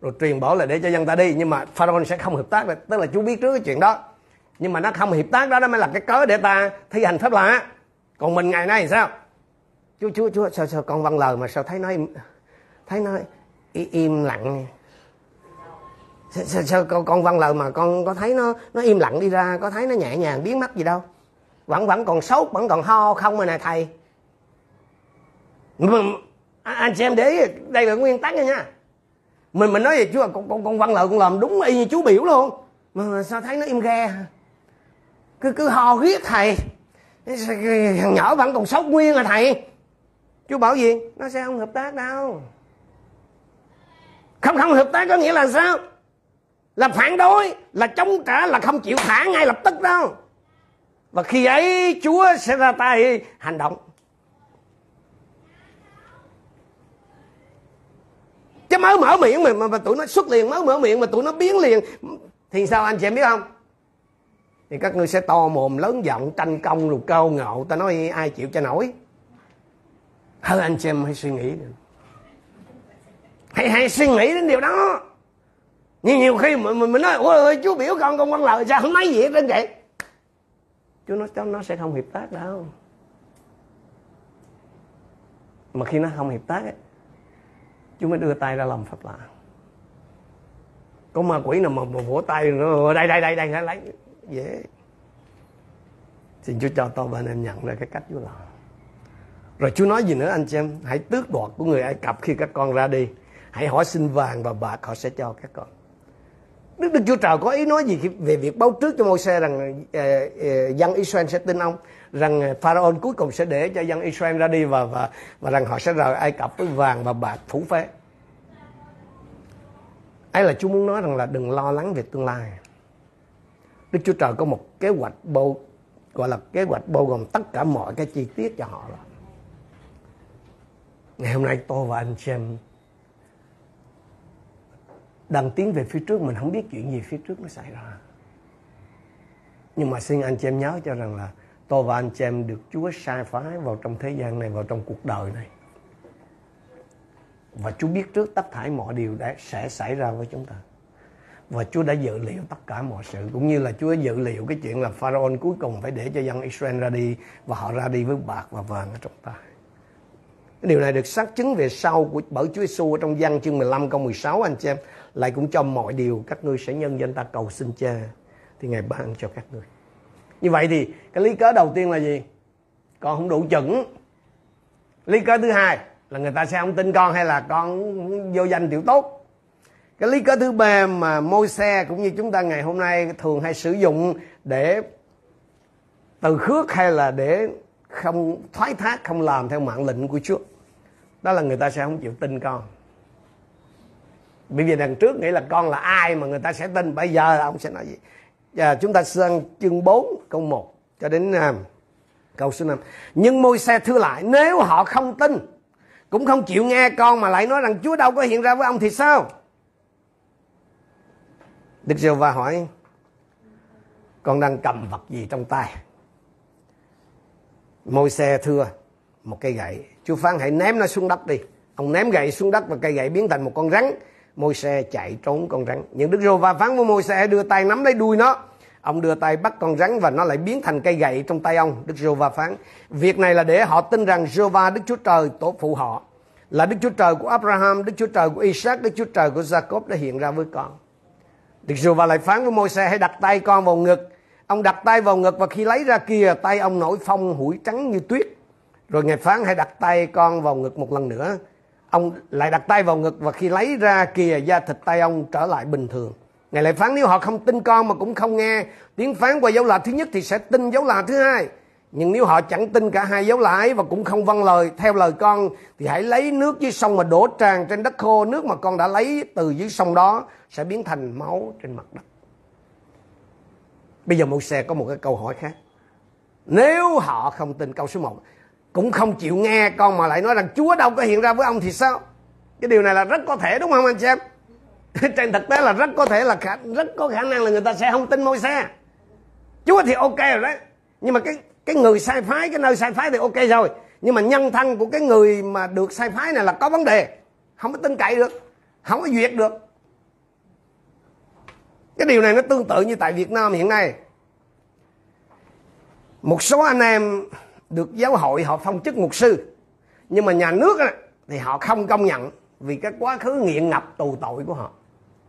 Rồi truyền bảo là để cho dân ta đi. Nhưng mà Pharaoh sẽ không hợp tác. Tức là Chúa biết trước cái chuyện đó nhưng mà nó không hiệp tác đó nó mới là cái cớ để ta thi hành pháp lạ còn mình ngày nay thì sao? Chúa Chúa Chúa sao sao con văn lời mà sao thấy nó thấy nó im, im lặng sao, sao, sao con, con văn lời mà con có thấy nó nó im lặng đi ra có thấy nó nhẹ nhàng biến mất gì đâu? Vẫn vẫn còn sốt vẫn còn ho không mà nè thầy. Mà, anh xem để đây là nguyên tắc nha mình mình nói về chú à, con con con văn lời con làm đúng y như chú biểu luôn. Mà sao thấy nó im ghe? Cứ cứ ho huyết thầy. Thằng nhỏ vẫn còn sốc nguyên à thầy. Chú bảo gì? Nó sẽ không hợp tác đâu. Không không hợp tác có nghĩa là sao? Là phản đối là chống trả là không chịu thả ngay lập tức đâu. Và khi ấy chúa sẽ ra tay hành động. Chứ mới mở miệng mà, mà, mà tụi nó xuất liền mới mở miệng mà tụi nó biến liền thì sao anh chị em biết không? Thì các ngươi sẽ to mồm lớn giọng tranh công rồi cao ngộ ta nói ai chịu cho nổi? Hơn anh chị em hãy suy nghĩ hãy hãy suy nghĩ đến điều đó. Nhưng nhiều khi mình, mình, mình nói ôi ơi chú biểu con con quan lời sao không nói gì hết đến vậy chú nói cho nó sẽ không hiệp tác đâu. Mà khi nó không hiệp tác ấy, chú mới đưa tay ra làm pháp lạ. Có ma quỷ nào mà, mà vỗ tay nó đây đây đây đây lấy dễ. Xin chúa cho tôi và anh em nhận ra cái cách chúa làm rồi chúa nói gì nữa anh chị em? Hãy tước đoạt của người ai cập khi các con ra đi. Hãy hỏi xin vàng và bạc họ sẽ cho các con. Đức Đức Chúa Trời có ý nói gì về việc báo trước cho Môi-se rằng uh, uh, dân Israel sẽ tin ông rằng ờ, Pharaoh cuối cùng sẽ để cho dân Israel ra đi và và và rằng họ sẽ rời Ai Cập với vàng và bạc phủ phế. Ấy là Chúa muốn nói rằng là đừng lo lắng về tương lai. Đức Chúa Trời có một kế hoạch bao gọi là kế hoạch bao gồm tất cả mọi cái chi tiết cho họ rồi. Ngày hôm nay tôi và anh xem em đang tiến về phía trước mình không biết chuyện gì phía trước nó xảy ra. Nhưng mà xin anh chị em nhớ cho rằng là tôi và anh chị em được Chúa sai phái vào trong thế gian này, vào trong cuộc đời này. Và Chúa biết trước tất thải mọi điều đã sẽ xảy ra với chúng ta. Và Chúa đã dự liệu tất cả mọi sự, Cũng như là Chúa dự liệu cái chuyện là Pharaoh cuối cùng phải để cho dân Israel ra đi Và họ ra đi với bạc và vàng ở trong tay cái điều này được xác chứng về sau của, bởi Chúa Giêsu trong văn chương 15 câu 16 anh chị em, lại cũng cho mọi điều các ngươi sẽ nhân danh ta cầu xin Cha thì Ngài ban cho các ngươi. Như vậy thì cái lý cớ đầu tiên là gì? Con không đủ chuẩn. Lý cớ thứ hai là người ta sẽ không tin con hay là con vô danh tiểu tốt. Cái lý cớ thứ ba mà môi xe cũng như chúng ta ngày hôm nay thường hay sử dụng để từ khước hay là để không thoái thác không làm theo mạng lệnh của Chúa. Đó là người ta sẽ không chịu tin con. Bởi vì đằng trước nghĩ là con là ai mà người ta sẽ tin bây giờ ông sẽ nói gì? Và chúng ta sang chương 4 câu 1 cho đến uh, câu số 5 nhưng môi xe thưa lại nếu họ không tin cũng không chịu nghe con mà lại nói rằng Chúa đâu có hiện ra với ông thì sao? Đức giê va hỏi, con đang cầm vật gì trong tay? Môi xe thưa, một cây gậy. Chú phán, hãy ném nó xuống đất đi. Ông ném gậy xuống đất và cây gậy biến thành một con rắn. Môi xe chạy trốn con rắn. Nhưng Đức giê va phán với môi xe đưa tay nắm lấy đuôi nó. Ông đưa tay bắt con rắn và nó lại biến thành cây gậy trong tay ông. Đức giê va phán, việc này là để họ tin rằng giê va Đức Chúa Trời tổ phụ họ. Là Đức Chúa Trời của Abraham, Đức Chúa Trời của Isaac, Đức Chúa Trời của Jacob đã hiện ra với con. Đức giê va lại phán với môi xe hãy đặt tay con vào ngực Ông đặt tay vào ngực và khi lấy ra kia, tay ông nổi phong hủi trắng như tuyết. Rồi Ngài phán, hãy đặt tay con vào ngực một lần nữa. Ông lại đặt tay vào ngực và khi lấy ra kia, da thịt tay ông trở lại bình thường. Ngài lại phán, nếu họ không tin con mà cũng không nghe, tiếng phán qua dấu lạ thứ nhất thì sẽ tin dấu lạ thứ hai. Nhưng nếu họ chẳng tin cả hai dấu lạ ấy và cũng không vâng lời theo lời con thì hãy lấy nước dưới sông mà đổ tràn trên đất khô. Nước mà con đã lấy từ dưới sông đó sẽ biến thành máu trên mặt đất. Bây giờ Môi-se có một cái câu hỏi khác. Nếu họ không tin câu số 1 cũng không chịu nghe con mà lại nói rằng Chúa đâu có hiện ra với ông thì sao? Cái điều này là rất có thể đúng không anh chị em? Trên thực tế là rất có thể là khả, rất có khả năng là người ta sẽ không tin môi xe Chúa thì ok rồi đấy. Nhưng mà cái cái người sai phái, cái nơi sai phái thì ok rồi. Nhưng mà nhân thân của cái người mà được sai phái này là có vấn đề. Không có tin cậy được. Không có duyệt được cái điều này nó tương tự như tại Việt Nam hiện nay một số anh em được giáo hội họ phong chức mục sư nhưng mà nhà nước thì họ không công nhận vì cái quá khứ nghiện ngập tù tội của họ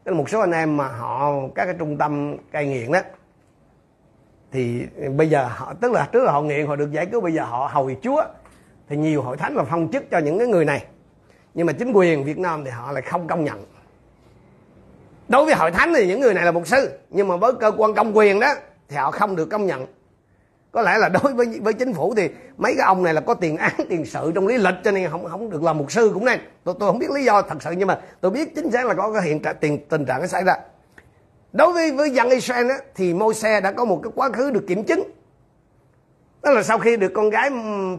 tức là một số anh em mà họ các cái trung tâm cai nghiện đó thì bây giờ họ, tức là trước là họ nghiện, họ được giải cứu, bây giờ họ hầu chúa. Thì nhiều hội thánh là phong chức cho những cái người này. Nhưng mà chính quyền Việt Nam thì họ lại không công nhận. Đối với hội thánh thì những người này là mục sư, nhưng mà với cơ quan công quyền đó thì họ không được công nhận. Có lẽ là đối với với chính phủ thì mấy cái ông này là có tiền án, tiền sự trong lý lịch, cho nên không không được làm mục sư cũng nên. Tôi tôi không biết lý do thật sự, nhưng mà tôi biết chính xác là có cái hiện trạng, tiền, tình trạng nó xảy ra đối với với dân Israel á, thì Môi-se đã có một cái quá khứ được kiểm chứng. Đó là sau khi được con gái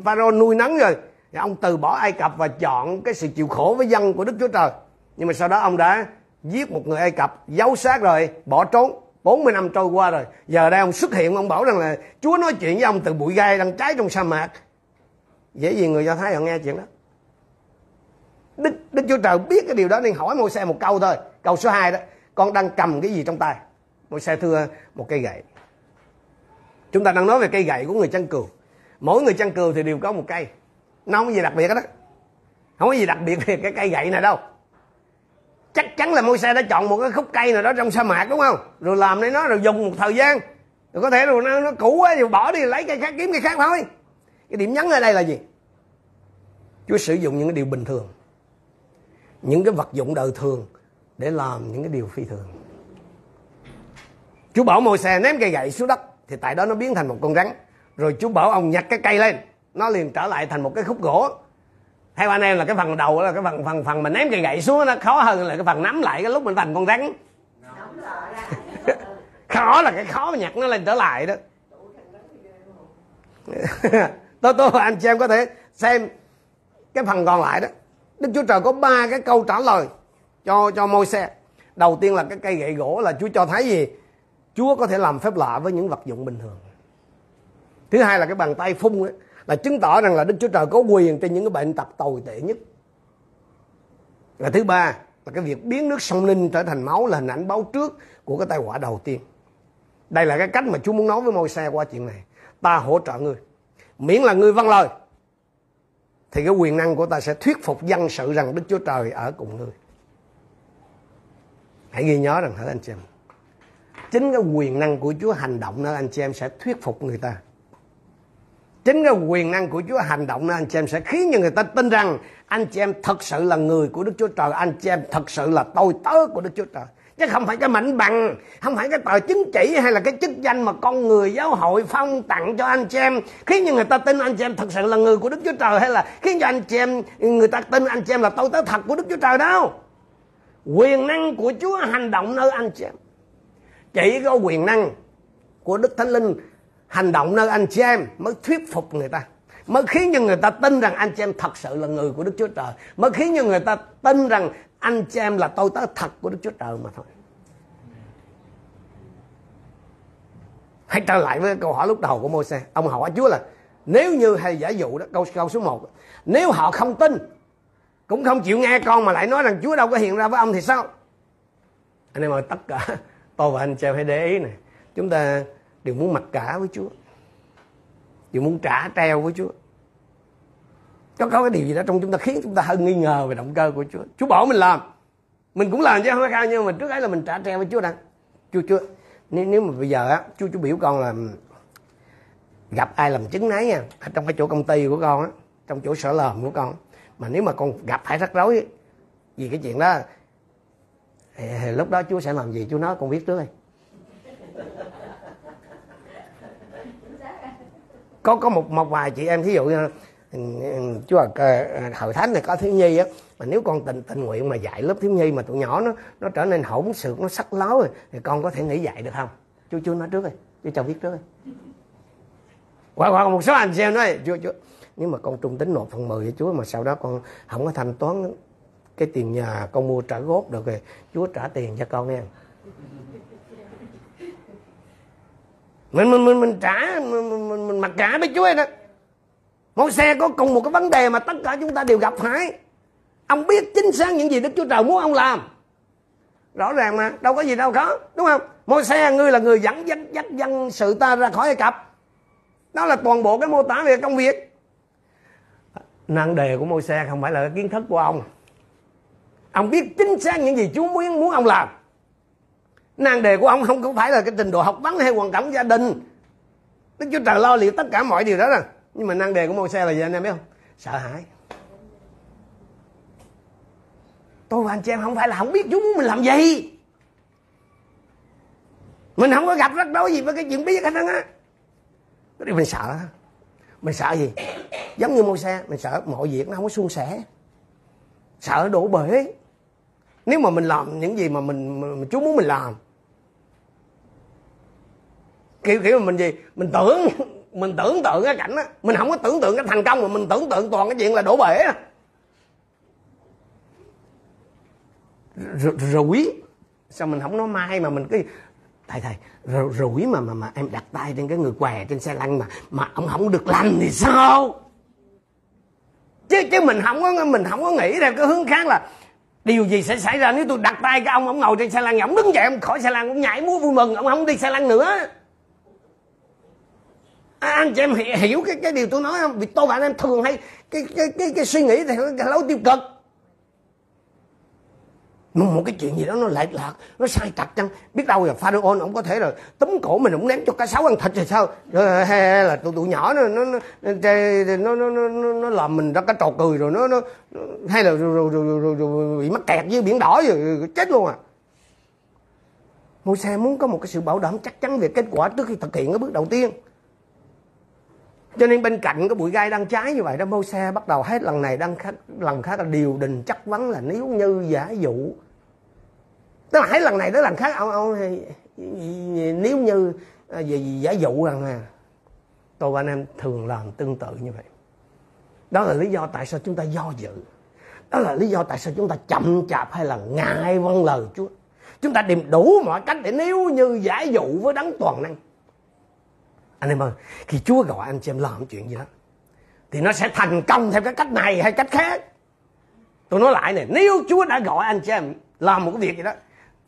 Pharaoh nuôi nấng rồi thì ông từ bỏ Ai Cập và chọn cái sự chịu khổ với dân của Đức Chúa Trời. Nhưng mà sau đó ông đã giết một người Ai Cập giấu xác rồi bỏ trốn. 40 năm trôi qua rồi. Giờ đây ông xuất hiện ông bảo rằng là Chúa nói chuyện với ông từ bụi gai đang cháy trong sa mạc. Dễ gì người Do Thái họ nghe chuyện đó? Đức, Đức Chúa Trời biết cái điều đó nên hỏi Môi-se một câu thôi. Câu số 2 đó con đang cầm cái gì trong tay? Một xe thưa một cây gậy. Chúng ta đang nói về cây gậy của người chăn cừu. Mỗi người chăn cừu thì đều có một cây. Nó không có gì đặc biệt đó không có gì đặc biệt về cái cây gậy này đâu. Chắc chắn là môi xe đã chọn một cái khúc cây nào đó trong sa mạc đúng không? Rồi làm để nó rồi dùng một thời gian. Rồi có thể rồi nó, nó cũ quá rồi bỏ đi lấy cây khác kiếm cây khác thôi. Cái điểm nhấn ở đây là gì? Chúa sử dụng những cái điều bình thường. Những cái vật dụng đời thường để làm những cái điều phi thường. Chú bảo môi xe ném cây gậy xuống đất, thì tại đó nó biến thành một con rắn. Rồi chú bảo ông nhặt cái cây lên, nó liền trở lại thành một cái khúc gỗ. Theo anh em là cái phần đầu là cái phần phần phần mình ném cây gậy xuống nó khó hơn là cái phần nắm lại cái lúc mình thành con rắn. Khó là cái khó mà nhặt nó lên trở lại đó. Tôi tôi anh chị em có thể xem cái phần còn lại đó. Đức chúa trời có ba cái câu trả lời cho cho môi xe đầu tiên là cái cây gậy gỗ là chúa cho thấy gì chúa có thể làm phép lạ với những vật dụng bình thường thứ hai là cái bàn tay phun ấy, là chứng tỏ rằng là Đức Chúa Trời có quyền trên những cái bệnh tật tồi tệ nhất. Và thứ ba là cái việc biến nước sông Ninh trở thành máu là hình ảnh báo trước của cái tai họa đầu tiên. Đây là cái cách mà Chúa muốn nói với môi xe qua chuyện này. Ta hỗ trợ ngươi. Miễn là ngươi vâng lời. Thì cái quyền năng của ta sẽ thuyết phục dân sự rằng Đức Chúa Trời ở cùng ngươi. Hãy ghi nhớ rằng thưa anh chị em. Chính cái quyền năng của Chúa hành động nên anh chị em sẽ thuyết phục người ta. Chính cái quyền năng của Chúa hành động nên anh chị em sẽ khiến cho người ta tin rằng anh chị em thật sự là người của Đức Chúa Trời, anh chị em thật sự là tôi tớ của Đức Chúa Trời. Chứ không phải cái mảnh bằng, không phải cái tờ chứng chỉ hay là cái chức danh mà con người giáo hội phong tặng cho anh chị em, khiến cho người ta tin anh chị em thật sự là người của đức chúa trời hay là khiến cho anh chị em, người ta tin anh chị em là tôi tớ thật của đức chúa trời đâu quyền năng của chúa hành động nơi anh chị em. Chỉ có quyền năng của đức thánh linh hành động nơi anh chị em mới thuyết phục người ta. Mới khiến cho người ta tin rằng anh chị em thật sự là người của Đức Chúa Trời. Mới khiến cho người ta tin rằng anh chị em là tôi tớ thật của Đức Chúa Trời mà thôi. Hãy trở lại với câu hỏi lúc đầu của Môi-se. Ông hỏi Chúa là, nếu như hay giả dụ đó, câu câu số 1 nếu họ không tin cũng không chịu nghe con mà lại nói rằng Chúa đâu có hiện ra với ông thì sao? Anh em ơi tất cả tôi và anh chị phải để ý này. Chúng ta đều muốn mặc cả với Chúa. Đều muốn trả treo với Chúa. Có có cái điều gì đó trong chúng ta khiến chúng ta hơi nghi ngờ về động cơ của Chúa. Chúa bảo mình làm. Mình cũng làm chứ không phải sao nhưng mà trước ấy là mình trả treo với Chúa đang. Chúa Chúa nếu, nếu mà bây giờ á Chúa Chúa biểu con là gặp ai làm chứng nấy nha ở trong cái chỗ công ty của con á trong chỗ sở lờm của con mà nếu mà con gặp phải rắc rối vì cái chuyện đó, thì lúc đó Chúa sẽ làm gì? Chúa nói con biết trước đi. Có có một một vài chị em, thí dụ như chúa à, ờ, hội thánh này có thiếu nhi á, mà nếu con tình tình nguyện mà dạy lớp thiếu nhi mà tụi nhỏ nó nó trở nên hỗn xược, nó sắc láo rồi thì con có thể nghỉ dạy được không? Chú chú nói trước đi, chú cho biết trước đi. Hoặc hoặc một số anh xem nói chúa chúa nếu mà con trung tính nộp phần mười cho chúa mà sau đó con không có thanh toán cái tiền nhà con mua trả góp được rồi chúa trả tiền cho con nghe mình mình mình mình trả mình, mình, mình mặc cả với Chúa đó. Mỗi xe có cùng một cái vấn đề mà tất cả chúng ta đều gặp phải. Ông biết chính xác những gì Đức Chúa Trời muốn ông làm. Rõ ràng mà đâu có gì đâu có đúng không? Môi xe ngươi là người dẫn dắt dắt dân sự ta ra khỏi Ai Cập. Đó là toàn bộ cái mô tả về công việc nan đề của môi xe không phải là cái kiến thức của ông. Ông biết chính xác những gì Chúa muốn muốn ông làm. Nan đề của ông không có phải là cái trình độ học vấn hay hoàn cảnh gia đình. Đức Chúa Trời lo liệu tất cả mọi điều đó rồi nhưng mà nan đề của môi xe là gì anh em biết không? Sợ hãi. Tôi và anh chị em không phải là không biết Chúa muốn mình làm gì. Mình không có gặp rắc rối gì với cái chuyện biết hết trơn á. Cái mình sợ mình sợ gì? Giống như môi xe mình sợ mọi việc nó không có suôn sẻ. Sợ đổ bể. Nếu mà mình làm những gì mà mình, mà chú muốn mình làm. Kiểu kiểu mình gì? Mình tưởng mình tưởng tượng cái cảnh á. Mình không có tưởng tượng cái thành công mà mình tưởng tượng toàn cái chuyện là đổ bể. Á quý sao mình không nói mai mà mình cứ thầy thầy rủi mà mà mà em đặt tay trên cái người què trên xe lăn mà mà ông không được lành thì sao? Chứ chứ mình không có mình không có nghĩ theo cái hướng khác là điều gì sẽ xảy ra nếu tôi đặt tay cái ông ông ngồi trên xe lăn ông đứng dậy ông khỏi xe lăn ông nhảy múa vui mừng ông không đi xe lăn nữa. À, anh chị em hiểu cái cái điều tôi nói không? Vì tôi bạn em thường hay cái cái cái, cái suy nghĩ thì cái lối tiêu cực một, một cái chuyện gì đó nó lệch lạc nó sai trật chăng biết đâu là pharaoh ông có thể là túm cổ mình cũng ném cho cá sấu ăn thịt thì sao hay, hay là tụi tụi nhỏ nó nó nó nó nó, nó, nó, nó làm mình ra cái trò cười rồi nó nó hay là rồi, rồi, rồi, rồi, rồi, bị mắc kẹt dưới biển đỏ rồi chết luôn à môi xe muốn có một cái sự bảo đảm chắc chắn về kết quả trước khi thực hiện cái bước đầu tiên cho nên bên cạnh cái bụi gai đang trái như vậy đó môi xe bắt đầu hết lần này đang khác lần khác là điều đình chắc vấn là nếu như giả dụ tức là hãy lần này tới lần khác, ông ông nếu như à, về giả dụ rằng là tôi và anh em thường làm tương tự như vậy, đó là lý do tại sao chúng ta do dự. Đó là lý do tại sao chúng ta chậm chạp hay là ngại vâng lời Chúa. Chúng ta tìm đủ mọi cách để nếu như giả dụ với đấng toàn năng. Anh em ơi, khi Chúa gọi anh chị em làm chuyện gì đó, thì nó sẽ thành công theo cái cách này hay cách khác. Tôi nói lại này nếu Chúa đã gọi anh chị em làm một cái việc gì đó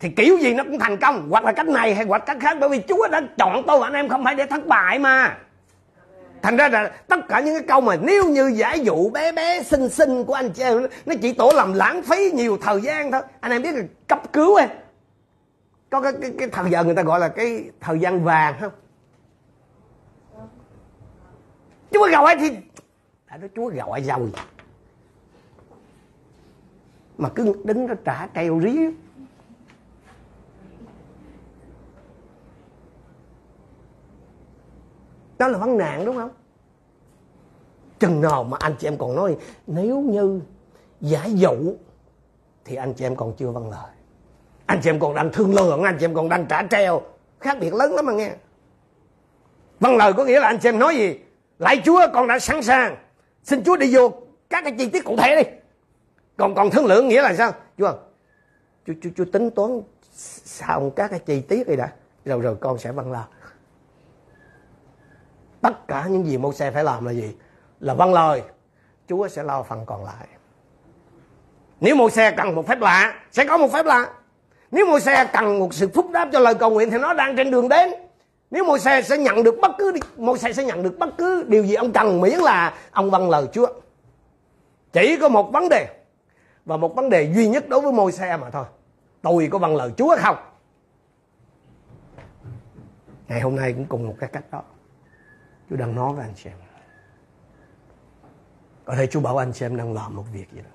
thì kiểu gì nó cũng thành công. Hoặc là cách này hay hoặc cách khác. Bởi vì Chúa đã chọn tôi và anh em không phải để thất bại mà. Thành ra là tất cả những cái câu mà nếu như giả dụ bé bé xinh xinh của anh chị em nó chỉ tổ làm lãng phí nhiều thời gian thôi. Anh em biết là cấp cứu em có cái, cái, cái thời giờ người ta gọi là cái thời gian vàng không? Chúa gọi thì đã nói Chúa gọi rồi mà cứ đứng đó trả treo riết. Đó là vấn nạn, đúng không? Chừng nào mà anh chị em còn nói, nếu như giả dụ thì anh chị em còn chưa vâng lời. Anh chị em còn đang thương lượng, anh chị em còn đang trả treo. Khác biệt lớn lắm mà nghe. Vâng lời có nghĩa là anh chị em nói gì? Lại chúa, con đã sẵn sàng. Xin chúa đi vô các cái chi tiết cụ thể đi. Còn còn thương lượng nghĩa là sao? Chúa chú chú chú tính toán sao các cái chi tiết đi đã? Rồi rồi con sẽ vâng lời tất cả những gì mô xe phải làm là gì? Là vâng lời. Chúa sẽ lo phần còn lại. Nếu mô xe cần một phép lạ, sẽ có một phép lạ. Nếu mô xe cần một sự phúc đáp cho lời cầu nguyện thì nó đang trên đường đến. Nếu mô xe sẽ nhận được bất cứ mô xe sẽ nhận được bất cứ điều gì ông cần, miễn là ông vâng lời chúa. Chỉ có một vấn đề, và một vấn đề duy nhất đối với môi xe mà thôi. Tôi có vâng lời chúa không? Ngày hôm nay cũng cùng một cái cách đó. Chúa đang nói với anh chị em. Ở đây Chúa bảo anh chị em đang làm một việc gì đó.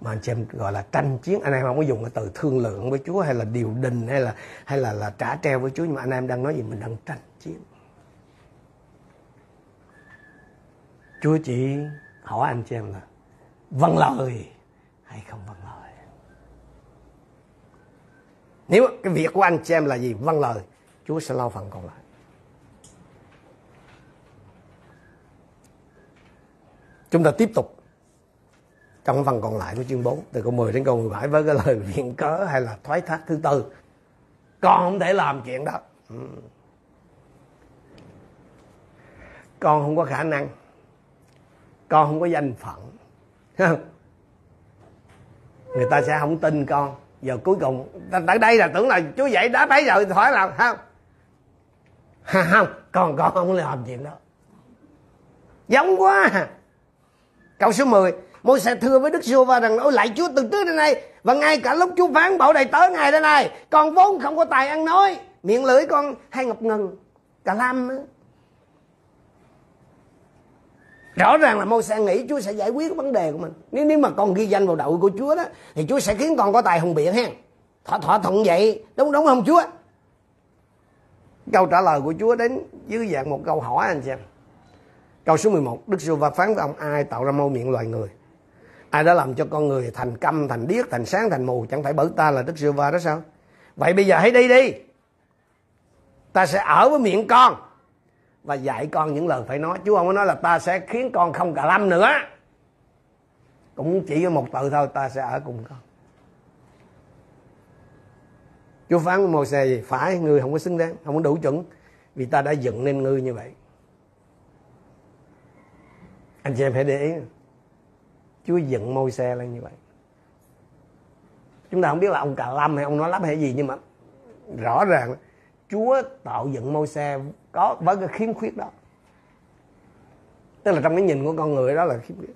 Mà anh chị em gọi là tranh chiến. Anh em không có dùng cái từ thương lượng với Chúa hay là điều đình hay là hay là là trả treo với Chúa. Nhưng mà anh em đang nói gì? Mình đang tranh chiến. Chúa chỉ hỏi anh chị em là vâng lời hay không vâng lời? Nếu cái việc của anh chị em là gì? Vâng lời, Chúa sẽ lo phần còn lại. Chúng ta tiếp tục trong phần còn lại của chương 4 từ câu 10 đến câu 17 với cái lời viện cớ hay là thoái thác thứ tư. Con không thể làm chuyện đó. Ừ. Con không có khả năng. Con không có danh phận. Người ta sẽ không tin con. Giờ cuối cùng tại đây là tưởng là chú dạy đáp ấy rồi hỏi là không. không, con con không làm chuyện đó. Giống quá Câu số 10 Môi sẽ thưa với Đức giê va rằng, ôi lại Chúa, từ trước đến nay, và ngay cả lúc Chúa phán bảo đầy tới ngày đến nay con vốn không có tài ăn nói. Miệng lưỡi con hay ngập ngừng, cả lam rõ ràng là môi sẽ nghĩ Chúa sẽ giải quyết vấn đề của mình. Nếu nếu mà con ghi danh vào đội của Chúa đó, thì Chúa sẽ khiến con có tài hùng biện ha thỏa thỏa thuận vậy, đúng đúng không Chúa? Câu trả lời của Chúa đến dưới dạng một câu hỏi anh xem. Câu số 11 Đức giê va phán với ông ai tạo ra mâu miệng loài người? Ai đã làm cho con người thành câm, thành điếc, thành sáng, thành mù? Chẳng phải bởi ta là Đức giê va đó sao? Vậy bây giờ hãy đi đi. Ta sẽ ở với miệng con Và dạy con những lời phải nói. Chú không có nói là ta sẽ khiến con không cà lâm nữa. Cũng chỉ có một từ thôi Ta sẽ ở cùng con. Chúa phán với mô gì? Phải người không có xứng đáng Không có đủ chuẩn Vì ta đã dựng nên ngươi như vậy anh chị em phải để ý. Chúa dựng môi xe lên như vậy. Chúng ta không biết là ông cà lâm hay ông nói lắm hay gì, nhưng mà rõ ràng Chúa tạo dựng môi xe có, với cái khiếm khuyết đó. Tức là trong cái nhìn của con người đó là khiếm khuyết.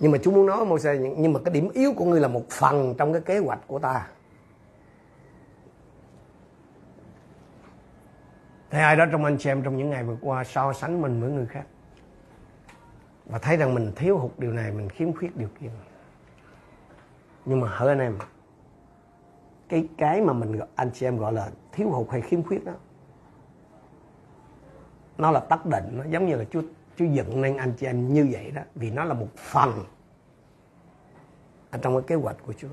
Nhưng mà Chúa muốn nói môi xe nhưng mà cái điểm yếu của ngươi là một phần trong cái kế hoạch của ta. Thế ai đó trong anh chị em trong những ngày vừa qua so sánh mình với người khác? Và thấy rằng mình thiếu hụt điều này, mình khiếm khuyết điều kia. Nhưng mà hỡi anh em? Cái cái mà mình anh chị em gọi là thiếu hụt hay khiếm khuyết đó, nó là tác định, nó giống như là Chúa Chúa dựng nên anh chị em như vậy đó, vì nó là một phần ở trong cái kế hoạch của Chúa.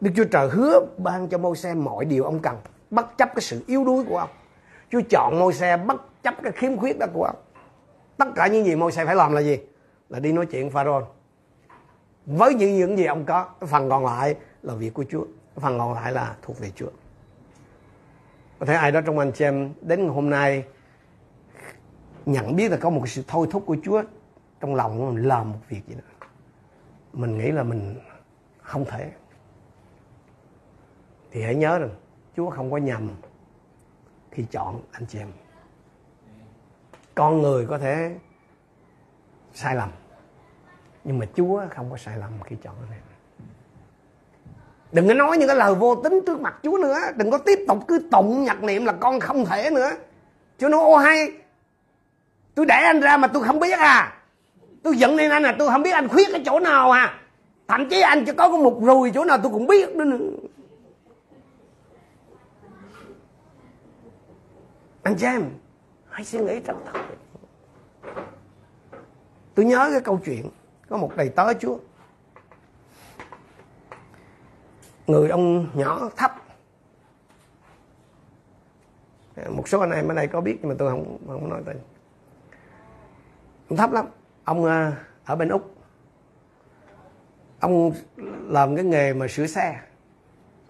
Đức Chúa Trời hứa ban cho môi xe mọi điều ông cần, bất chấp cái sự yếu đuối của ông. Chúa chọn môi xe bất chấp cái khiếm khuyết đó của ông tất cả những gì môi xe phải làm là gì? Là đi nói chuyện pharaoh. Với những những gì ông có, cái phần còn lại là việc của Chúa. Cái phần còn lại là thuộc về Chúa. Có thể ai đó trong anh chị em đến hôm nay nhận biết là có một sự thôi thúc của Chúa trong lòng của mình làm một việc gì đó. Mình nghĩ là mình không thể. Thì hãy nhớ rằng Chúa không có nhầm khi chọn anh chị em con người có thể sai lầm nhưng mà Chúa không có sai lầm khi chọn anh em. Đừng có nói những cái lời vô tính trước mặt Chúa nữa đừng có tiếp tục cứ tụng nhặt niệm là con không thể nữa. Chúa nói ô hay tôi đẻ anh ra mà tôi không biết à. Tôi giận nên anh là tôi không biết anh khuyết cái chỗ nào à. Thậm chí anh chỉ có cái một rùi chỗ nào tôi cũng biết nữa, nữa. anh chị em hãy suy nghĩ thật thật tôi nhớ cái câu chuyện có một đầy tớ chúa. Người ông nhỏ thấp. Một số anh em ở đây có biết nhưng mà tôi không không nói tên. Ông thấp lắm. Ông ờ, ở bên úc. Ông làm cái nghề mà sửa xe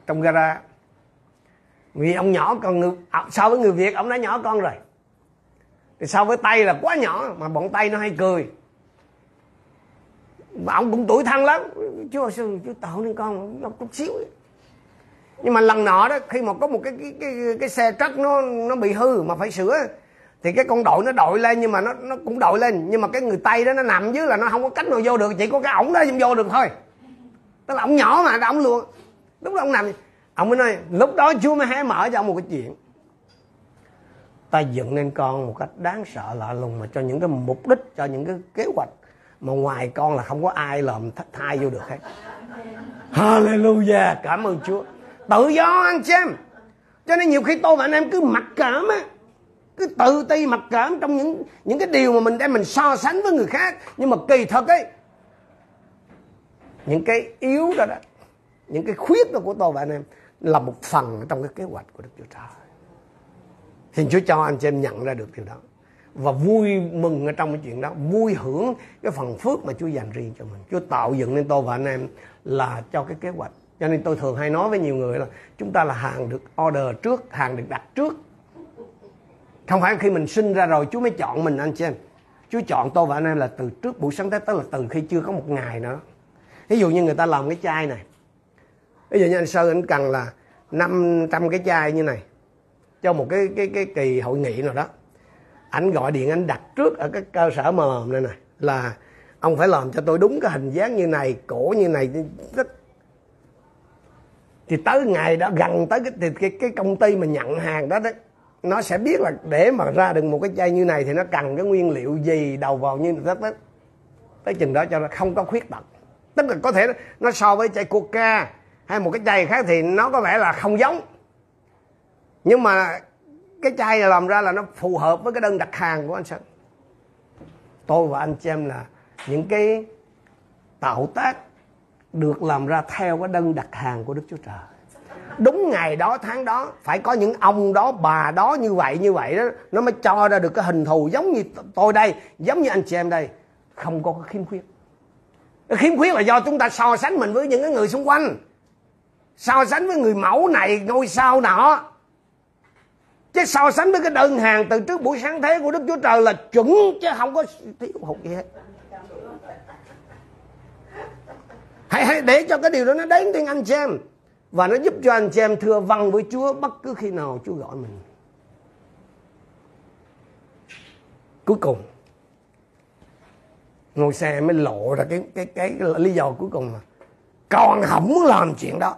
trong gara. Vì ông nhỏ còn người, à, so với người việt ông đã nhỏ con rồi thì so với tay là quá nhỏ mà bọn tay nó hay cười. Mà ông cũng tuổi thân lắm. Chú hồi xưa chú tạo nên con nó chút xíu. Nhưng mà lần nọ đó khi mà có một cái cái cái, cái xe trắc nó nó bị hư mà phải sửa thì cái con đội nó đội lên nhưng mà nó nó cũng đội lên. Nhưng mà cái người tay đó nó nằm dưới là nó không có cách nào vô được chỉ có cái ổng đó vô được thôi. Tức là ổng nhỏ mà ổng luôn. Lúc đó ổng nằm ổng mới nói lúc đó chú mới hé mở cho ông một cái chuyện ta dựng nên con một cách đáng sợ lạ lùng mà cho những cái mục đích, cho những cái kế hoạch mà ngoài con là không có ai làm thay vô được hết. Hallelujah! Cảm ơn Chúa. Tự do anh xem cho nên nhiều khi tôi và anh em cứ mặc cảm á. Cứ tự ti mặc cảm trong những những cái điều mà mình đem mình so sánh với người khác. Nhưng mà kỳ thật ấy, những cái yếu đó đó, những cái khuyết đó của tôi và anh em là một phần trong cái kế hoạch của Đức Chúa Trời. Xin Chúa cho anh chị em nhận ra được điều đó. Và vui mừng ở trong cái chuyện đó, vui hưởng cái phần phước mà Chúa dành riêng cho mình. Chúa tạo dựng nên tôi và anh em là cho cái kế hoạch. Cho nên tôi thường hay nói với nhiều người là chúng ta là hàng được order trước, hàng được đặt trước. Không phải khi mình sinh ra rồi Chúa mới chọn mình anh chị em. Chúa chọn tôi và anh em là từ trước buổi sáng tới tức là từ khi chưa có một ngày nữa ví dụ như người ta làm cái chai này. Ví dụ như anh Sơn anh cần là 500 cái chai như này cho một cái cái cái kỳ hội nghị nào đó. Anh gọi điện anh đặt trước ở cái cơ sở mờ này này là ông phải làm cho tôi đúng cái hình dáng như này cổ như này rất thì tới ngày đó gần tới cái thì cái, cái công ty mà nhận hàng đó đó nó sẽ biết là để mà ra được một cái chai như này thì nó cần cái nguyên liệu gì đầu vào như rất tới tới chừng đó cho nó không có khuyết tật. Tức là có thể nó so với chai coca hay một cái chai khác thì nó có vẻ là không giống nhưng mà cái chai này làm ra là nó phù hợp với cái đơn đặt hàng của anh Sơn. Tôi và anh chị em là những cái tạo tác được làm ra theo cái đơn đặt hàng của Đức Chúa Trời. Đúng ngày đó, tháng đó, phải có những ông đó, bà đó như vậy như vậy đó, nó mới cho ra được cái hình thù giống như tôi đây, giống như anh chị em đây. Không có cái khiếm khuyết. Cái khiếm khuyết là do chúng ta so sánh mình với những cái người xung quanh. So sánh với người mẫu này, ngôi sao nọ chứ so sánh với cái đơn hàng từ trước buổi sáng thế của đức chúa trời là chuẩn chứ không có thiếu hụt gì hết. Hãy, hãy để cho cái điều đó nó đến với anh chị em. Và nó giúp cho anh chị em thưa vâng với chúa bất cứ khi nào chúa gọi mình. Cuối cùng ngồi xe mới lộ ra cái cái cái, cái lý do cuối cùng mà. Còn không muốn làm chuyện đó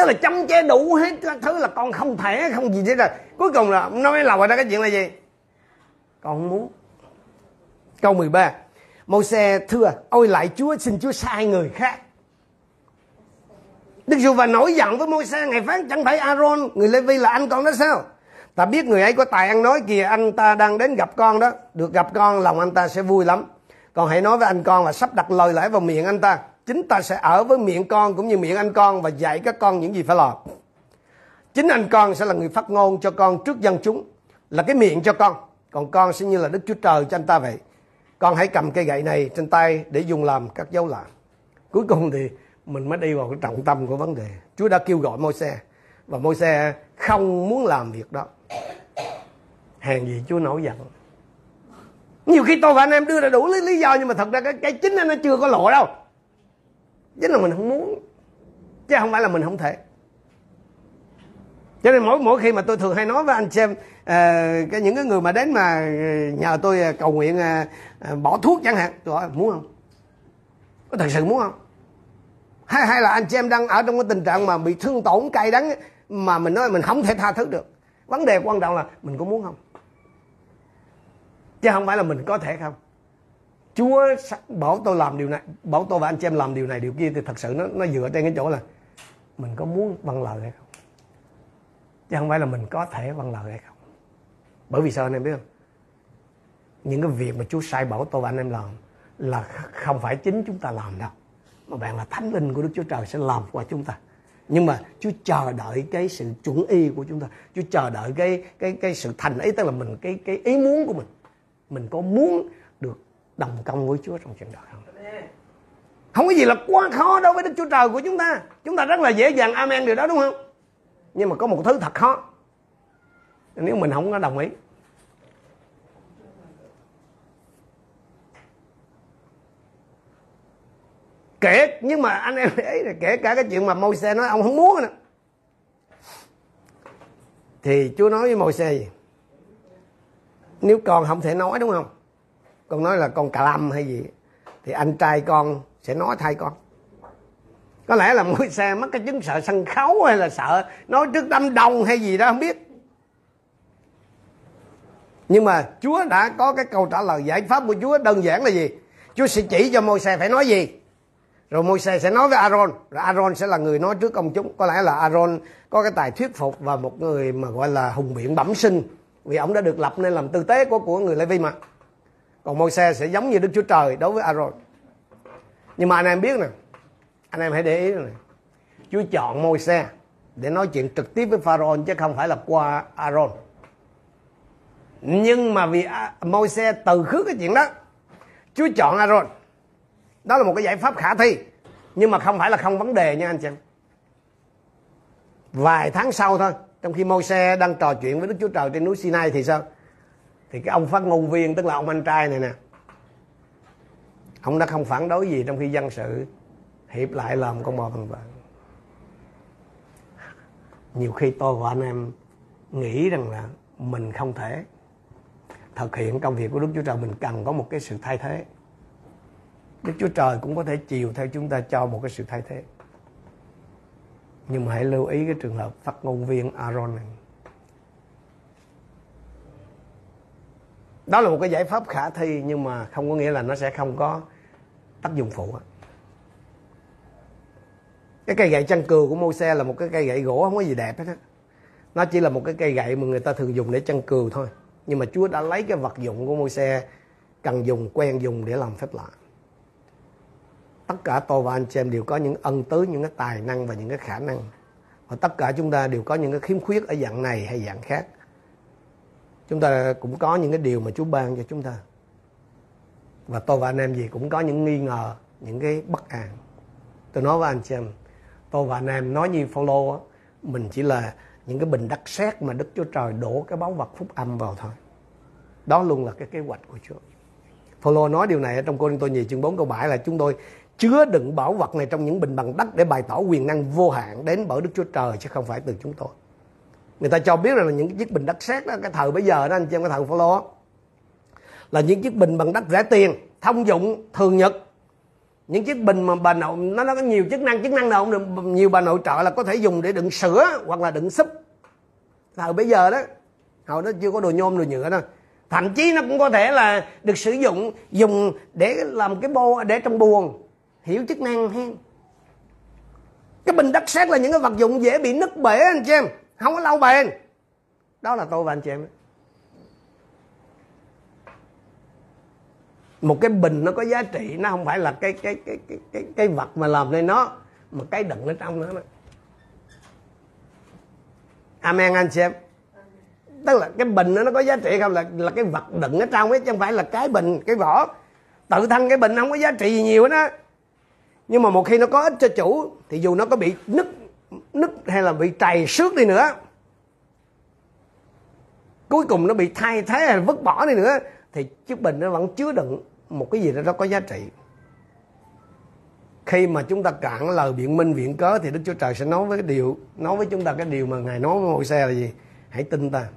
tức là chăm che đủ hết các thứ là con không thể, không gì thế rồi. Cuối cùng là nó mới lầu ra cái chuyện là gì? Con không muốn. Câu 13 mâu xe, thưa, ôi lại chúa, xin chúa sai người khác. Đức Giêsu và nổi giận với môi xe ngày phán chẳng phải Aaron, người Lê Vi là anh con đó sao? Ta biết người ấy có tài ăn nói kìa, anh ta đang đến gặp con đó. Được gặp con, lòng anh ta sẽ vui lắm. Còn hãy nói với anh con là sắp đặt lời lẽ vào miệng anh ta chính ta sẽ ở với miệng con cũng như miệng anh con và dạy các con những gì phải làm. Chính anh con sẽ là người phát ngôn cho con trước dân chúng là cái miệng cho con. Còn con sẽ như là đức chúa trời cho anh ta vậy. Con hãy cầm cây gậy này trên tay để dùng làm các dấu lạ. Cuối cùng thì mình mới đi vào cái trọng tâm của vấn đề. Chúa đã kêu gọi môi xe và môi xe không muốn làm việc đó. Hèn gì chúa nổi giận. Nhiều khi tôi và anh em đưa ra đủ lý, lý do nhưng mà thật ra cái, cái chính nó chưa có lộ đâu chính là mình không muốn. Chứ không phải là mình không thể. Cho nên mỗi mỗi khi mà tôi thường hay nói với anh xem uh, cái những cái người mà đến mà ờ, nhờ tôi ờ, cầu nguyện uh, bỏ thuốc chẳng hạn tôi hỏi muốn không? Có thật sự muốn không? Hay hay là anh chị em đang ở trong cái tình trạng mà bị thương tổn cay đắng mà mình nói mình không thể tha thứ được. Vấn đề quan trọng là mình có muốn không? Chứ không phải là mình có thể không? Chúa bảo tôi làm điều này, bảo tôi và anh chị em làm điều này, điều kia thì thật sự nó nó dựa trên cái chỗ là mình có muốn vâng lời hay không? Chứ không phải là mình có thể vâng lời hay không? Bởi vì sao anh em biết không? Những cái việc mà Chúa sai bảo tôi và anh em làm là không phải chính chúng ta làm đâu, mà bạn là thánh linh của Đức Chúa Trời sẽ làm qua chúng ta. Nhưng mà Chúa chờ đợi cái sự chuẩn y của chúng ta. Chúa chờ đợi cái cái cái sự thành ý, tức là mình, cái cái ý muốn của mình. Mình có muốn đồng công với Chúa trong chuyện đó không? Không có gì là quá khó đối với Đức Chúa Trời của chúng ta. Chúng ta rất là dễ dàng amen điều đó đúng không? Nhưng mà có một thứ thật khó. Nếu mình không có đồng ý. Kể nhưng mà anh em ấy là kể cả cái chuyện mà môi xe nói ông không muốn nữa. Thì chúa nói với môi xe gì? Nếu con không thể nói đúng không con nói là con cà lâm hay gì, thì anh trai con sẽ nói thay con. Có lẽ là mỗi xe mất cái chứng sợ sân khấu hay là sợ nói trước đám đông hay gì đó, không biết. Nhưng mà chúa đã có cái câu trả lời giải pháp của chúa đơn giản là gì? Chúa sẽ chỉ cho môi xe phải nói gì? Rồi môi xe sẽ nói với Aaron, rồi Aaron sẽ là người nói trước công chúng. Có lẽ là Aaron có cái tài thuyết phục và một người mà gọi là hùng biện bẩm sinh. Vì ông đã được lập nên làm tư tế của của người Lê Vi mà còn Môi-se sẽ giống như Đức Chúa Trời đối với Aaron. Nhưng mà anh em biết nè, anh em hãy để ý này Chúa chọn Môi-se để nói chuyện trực tiếp với Pharaoh chứ không phải là qua Aaron. Nhưng mà vì Môi-se từ khước cái chuyện đó, Chúa chọn Aaron. Đó là một cái giải pháp khả thi, nhưng mà không phải là không vấn đề nha anh chị vài tháng sau thôi, trong khi Môi-se đang trò chuyện với Đức Chúa Trời trên núi Sinai thì sao? Thì cái ông phát ngôn viên, tức là ông anh trai này nè, ông đã không phản đối gì trong khi dân sự hiệp lại làm con bò bằng vợ nhiều khi tôi và anh em nghĩ rằng là mình không thể thực hiện công việc của Đức Chúa Trời, mình cần có một cái sự thay thế Đức Chúa Trời cũng có thể chiều theo chúng ta cho một cái sự thay thế. Nhưng mà hãy lưu ý cái trường hợp phát ngôn viên Aaron này. Đó là một cái giải pháp khả thi nhưng mà không có nghĩa là nó sẽ không có tác dụng phụ. Cái cây gậy chăn cừu của mô xe là một cái cây gậy gỗ không có gì đẹp hết á. Nó chỉ là một cái cây gậy mà người ta thường dùng để chăn cừu thôi. Nhưng mà Chúa đã lấy cái vật dụng của mô xe cần dùng, quen dùng để làm phép lạ tất cả tôi và anh chị em đều có những ân tứ những cái tài năng và những cái khả năng và tất cả chúng ta đều có những cái khiếm khuyết ở dạng này hay dạng khác chúng ta cũng có những cái điều mà Chúa ban cho chúng ta. Và tôi và anh em gì cũng có những nghi ngờ, những cái bất an. Tôi nói với anh chị em, tôi và anh em nói như follow mình chỉ là những cái bình đắc xét mà Đức Chúa Trời đổ cái báu vật phúc âm vào thôi. Đó luôn là cái kế hoạch của Chúa. Phaolô nói điều này ở trong Cô tôi nhì chương 4 câu 7 là chúng tôi chứa đựng bảo vật này trong những bình bằng đất để bày tỏ quyền năng vô hạn đến bởi Đức Chúa Trời chứ không phải từ chúng tôi. Người ta cho biết rằng là những chiếc bình đất sét đó cái thời bây giờ đó anh chị em cái thời Phaolô là những chiếc bình bằng đất rẻ tiền, thông dụng, thường nhật. Những chiếc bình mà bà nội nó nó có nhiều chức năng, chức năng nào không được nhiều bà nội trợ là có thể dùng để đựng sữa hoặc là đựng súp. Thời bây giờ đó, hồi đó chưa có đồ nhôm đồ nhựa đâu thậm chí nó cũng có thể là được sử dụng dùng để làm cái bô để trong buồng hiểu chức năng hen cái bình đất sét là những cái vật dụng dễ bị nứt bể anh chị em không có lâu bền. Đó là tôi và anh chị em. Một cái bình nó có giá trị nó không phải là cái cái cái cái cái, cái vật mà làm nên nó mà cái đựng ở trong nữa đó. amen anh chị em. Tức là cái bình nó có giá trị không? Là là cái vật đựng ở trong ấy chứ không phải là cái bình cái vỏ. Tự thân cái bình không có giá trị gì nhiều hết á. Nhưng mà một khi nó có ích cho chủ thì dù nó có bị nứt nứt hay là bị trầy xước đi nữa. Cuối cùng nó bị thay thế hay vứt bỏ đi nữa thì chiếc bình nó vẫn chứa đựng một cái gì đó, đó có giá trị. Khi mà chúng ta cạn lời biện minh viện cớ thì Đức Chúa Trời sẽ nói với cái điều nói với chúng ta cái điều mà ngài nói với ngôi xe là gì? Hãy tin ta.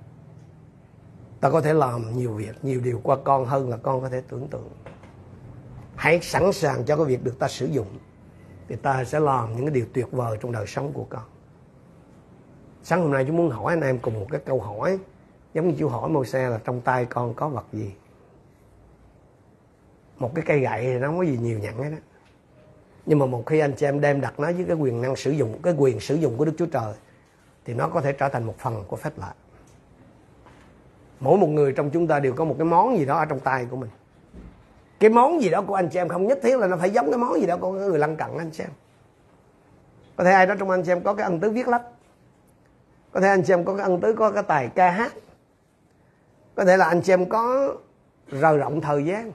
Ta có thể làm nhiều việc nhiều điều qua con hơn là con có thể tưởng tượng. Hãy sẵn sàng cho cái việc được ta sử dụng thì ta sẽ làm những cái điều tuyệt vời trong đời sống của con. Sáng hôm nay chúng muốn hỏi anh em cùng một cái câu hỏi. Giống như chú hỏi mô xe là trong tay con có vật gì? Một cái cây gậy thì nó không có gì nhiều nhận hết đó nhưng mà một khi anh chị em đem đặt nó với cái quyền năng sử dụng, cái quyền sử dụng của Đức Chúa Trời, thì nó có thể trở thành một phần của phép lạ. Mỗi một người trong chúng ta đều có một cái món gì đó ở trong tay của mình cái món gì đó của anh chị em không nhất thiết là nó phải giống cái món gì đó của người lân cận anh chị em. Có thể ai đó trong anh chị em có cái ân tứ viết lách. Có thể anh chị em có cái ân tứ có cái tài ca hát. Có thể là anh chị em có rời rộng thời gian.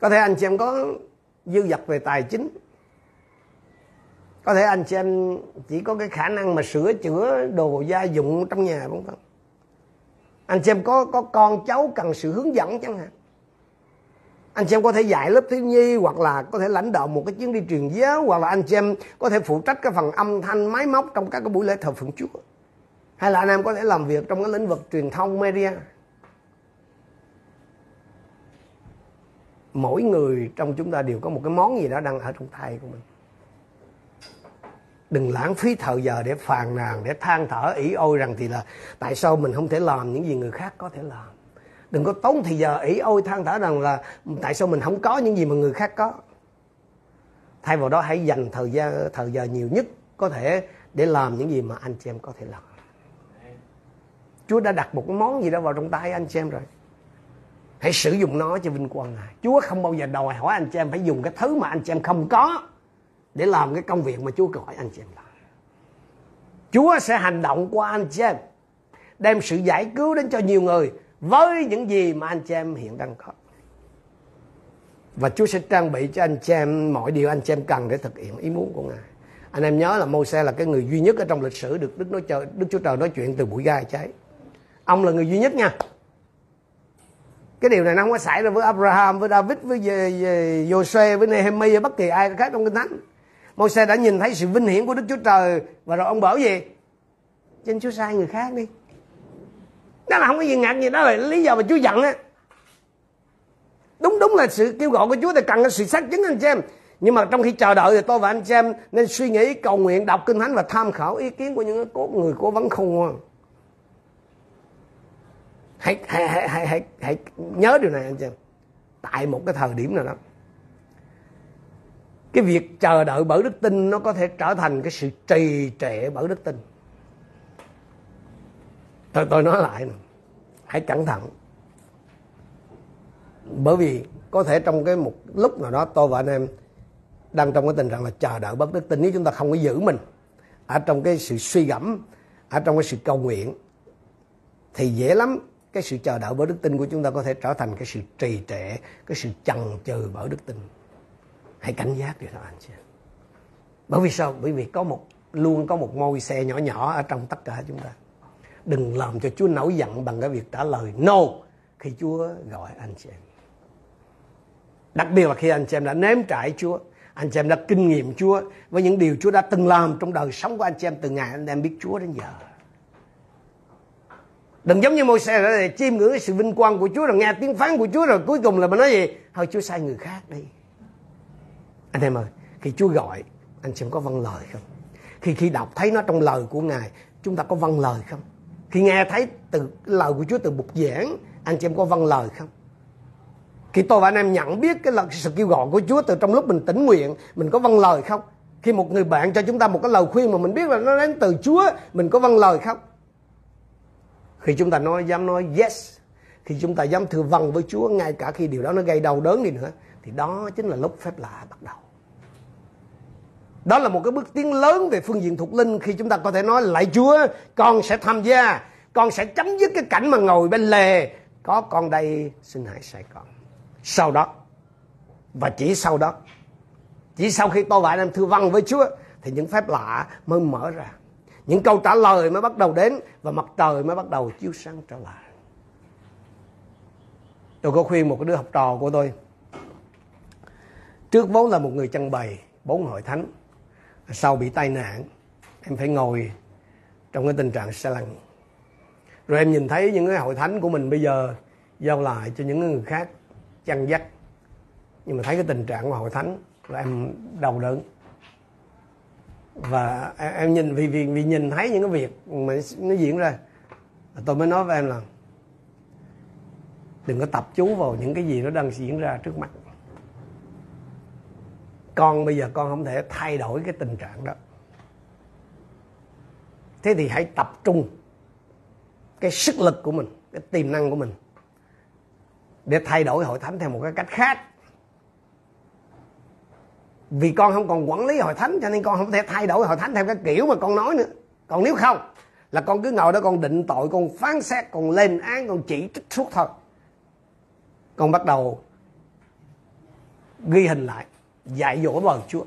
Có thể anh chị em có dư dật về tài chính. Có thể anh chị em chỉ có cái khả năng mà sửa chữa đồ gia dụng trong nhà, vân vân anh xem có có con cháu cần sự hướng dẫn chẳng hạn. Anh xem có thể dạy lớp thiếu nhi hoặc là có thể lãnh đạo một cái chuyến đi truyền giáo, hoặc là anh xem có thể phụ trách cái phần âm thanh, máy móc trong các cái buổi lễ thờ phượng Chúa. Hay là anh em có thể làm việc trong cái lĩnh vực truyền thông, media. Mỗi người trong chúng ta đều có một cái món gì đó đang ở trong tay của mình đừng lãng phí thời giờ để phàn nàn, để than thở ý ôi rằng thì là tại sao mình không thể làm những gì người khác có thể làm. Đừng có tốn thời giờ ý ôi, than thở rằng là tại sao mình không có những gì mà người khác có. Thay vào đó hãy dành thời gian thời giờ nhiều nhất có thể để làm những gì mà anh chị em có thể làm. Chúa đã đặt một cái món gì đó vào trong tay anh chị em rồi. Hãy sử dụng nó cho vinh quang ngài. Chúa không bao giờ đòi hỏi anh chị em phải dùng cái thứ mà anh chị em không có để làm cái công việc mà Chúa gọi anh chị em làm Chúa sẽ hành động qua anh chị em đem sự giải cứu đến cho nhiều người với những gì mà anh chị em hiện đang có và Chúa sẽ trang bị cho anh chị em mọi điều anh chị em cần để thực hiện ý muốn của Ngài. Anh em nhớ là Môi-se là cái người duy nhất ở trong lịch sử được Đức nói trời, Đức Chúa Trời nói chuyện từ bụi gai cháy. Ông là người duy nhất nha. Cái điều này nó không có xảy ra với Abraham, với David, với Joshua, với Nehemiah, bất kỳ ai khác trong Kinh Thánh môi xe đã nhìn thấy sự vinh hiển của Đức Chúa Trời và rồi ông bảo gì? Trên Chúa sai người khác đi. Đó là không có gì ngạc gì đó là lý do mà Chúa giận á. Đúng đúng là sự kêu gọi của Chúa thì cần sự xác chứng anh chị em. Nhưng mà trong khi chờ đợi thì tôi và anh chị em nên suy nghĩ, cầu nguyện, đọc kinh thánh và tham khảo ý kiến của những người cố vấn khôn ngoan. Hãy, hãy, hãy, hãy, hãy, hãy nhớ điều này anh chị em. Tại một cái thời điểm nào đó cái việc chờ đợi bởi đức tin nó có thể trở thành cái sự trì trệ bởi đức tin. Tôi tôi nói lại nè, hãy cẩn thận. Bởi vì có thể trong cái một lúc nào đó tôi và anh em đang trong cái tình trạng là chờ đợi bất đức tin. Nếu chúng ta không có giữ mình ở trong cái sự suy gẫm, ở trong cái sự cầu nguyện, thì dễ lắm. Cái sự chờ đợi bởi đức tin của chúng ta có thể trở thành cái sự trì trệ, cái sự chần chừ bởi đức tin hãy cảnh giác điều đó, anh chị bởi vì sao? Bởi vì có một, luôn có một môi xe nhỏ nhỏ ở trong tất cả chúng ta. Đừng làm cho Chúa nổi giận bằng cái việc trả lời no khi Chúa gọi, anh chị em. Đặc biệt là khi anh chị em đã nếm trải Chúa, anh chị em đã kinh nghiệm Chúa với những điều Chúa đã từng làm trong đời sống của anh chị em từ ngày anh em biết Chúa đến giờ. Đừng giống như môi xe để chiêm ngưỡng sự vinh quang của Chúa, rồi nghe tiếng phán của Chúa, rồi cuối cùng là mình nói gì? Thôi Chúa sai người khác đi anh em ơi, khi Chúa gọi, anh chị em có vâng lời không? Khi khi đọc thấy nó trong lời của Ngài, chúng ta có vâng lời không? Khi nghe thấy từ, lời của Chúa từ bục giảng, anh chị em có vâng lời không? Khi tôi và anh em nhận biết cái lời, sự kêu gọi của Chúa từ trong lúc mình tỉnh nguyện, mình có vâng lời không? Khi một người bạn cho chúng ta một cái lời khuyên mà mình biết là nó đến từ Chúa, mình có vâng lời không? Khi chúng ta nói, dám nói yes, khi chúng ta dám thừa vâng với Chúa, ngay cả khi điều đó nó gây đau đớn đi nữa, thì đó chính là lúc phép lạ bắt đầu đó là một cái bước tiến lớn về phương diện thuộc linh. Khi chúng ta có thể nói lại Chúa, con sẽ tham gia, con sẽ chấm dứt cái cảnh mà ngồi bên lề. Có con đây, xin hãy sai con. Sau đó, và chỉ sau đó, chỉ sau khi tôi và anh em thư văn với Chúa, thì những phép lạ mới mở ra. Những câu trả lời mới bắt đầu đến, và mặt trời mới bắt đầu chiếu sáng trở lại. Tôi có khuyên một cái đứa học trò của tôi. Trước vốn là một người chăn bày bốn hội thánh sau bị tai nạn, em phải ngồi trong cái tình trạng xe lăn. Rồi em nhìn thấy những cái hội thánh của mình bây giờ giao lại cho những người khác chăn dắt. Nhưng mà thấy cái tình trạng của hội thánh là em đau đớn. Và em nhìn, vì vì vì nhìn thấy những cái việc mà nó diễn ra tôi mới nói với em là đừng có tập chú vào những cái gì nó đang diễn ra trước mặt con bây giờ con không thể thay đổi cái tình trạng đó. Thế thì hãy tập trung cái sức lực của mình, cái tiềm năng của mình để thay đổi hội thánh theo một cái cách khác. Vì con không còn quản lý hội thánh, cho nên con không thể thay đổi hội thánh theo cái kiểu mà con nói nữa. Còn nếu không, là con cứ ngồi đó, con định tội, con phán xét, con lên án, con chỉ trích suốt thôi. Con bắt đầu ghi hình lại dạy dỗ vào Chúa.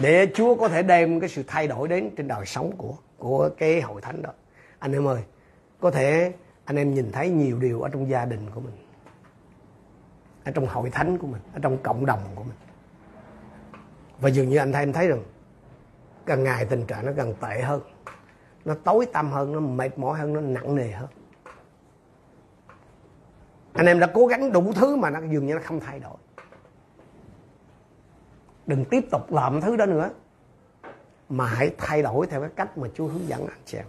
Để Chúa có thể đem cái sự thay đổi đến trên đời sống của của cái hội thánh đó. Anh em ơi, có thể anh em nhìn thấy nhiều điều ở trong gia đình của mình, ở trong hội thánh của mình, ở trong cộng đồng của mình. Và dường như anh thấy, em thấy rằng, càng ngày tình trạng nó càng tệ hơn. Nó tối tăm hơn, nó mệt mỏi hơn, nó nặng nề hơn. Anh em đã cố gắng đủ thứ mà nó dường như nó không thay đổi đừng tiếp tục làm thứ đó nữa. Mà hãy thay đổi theo cái cách mà Chúa hướng dẫn anh chị em.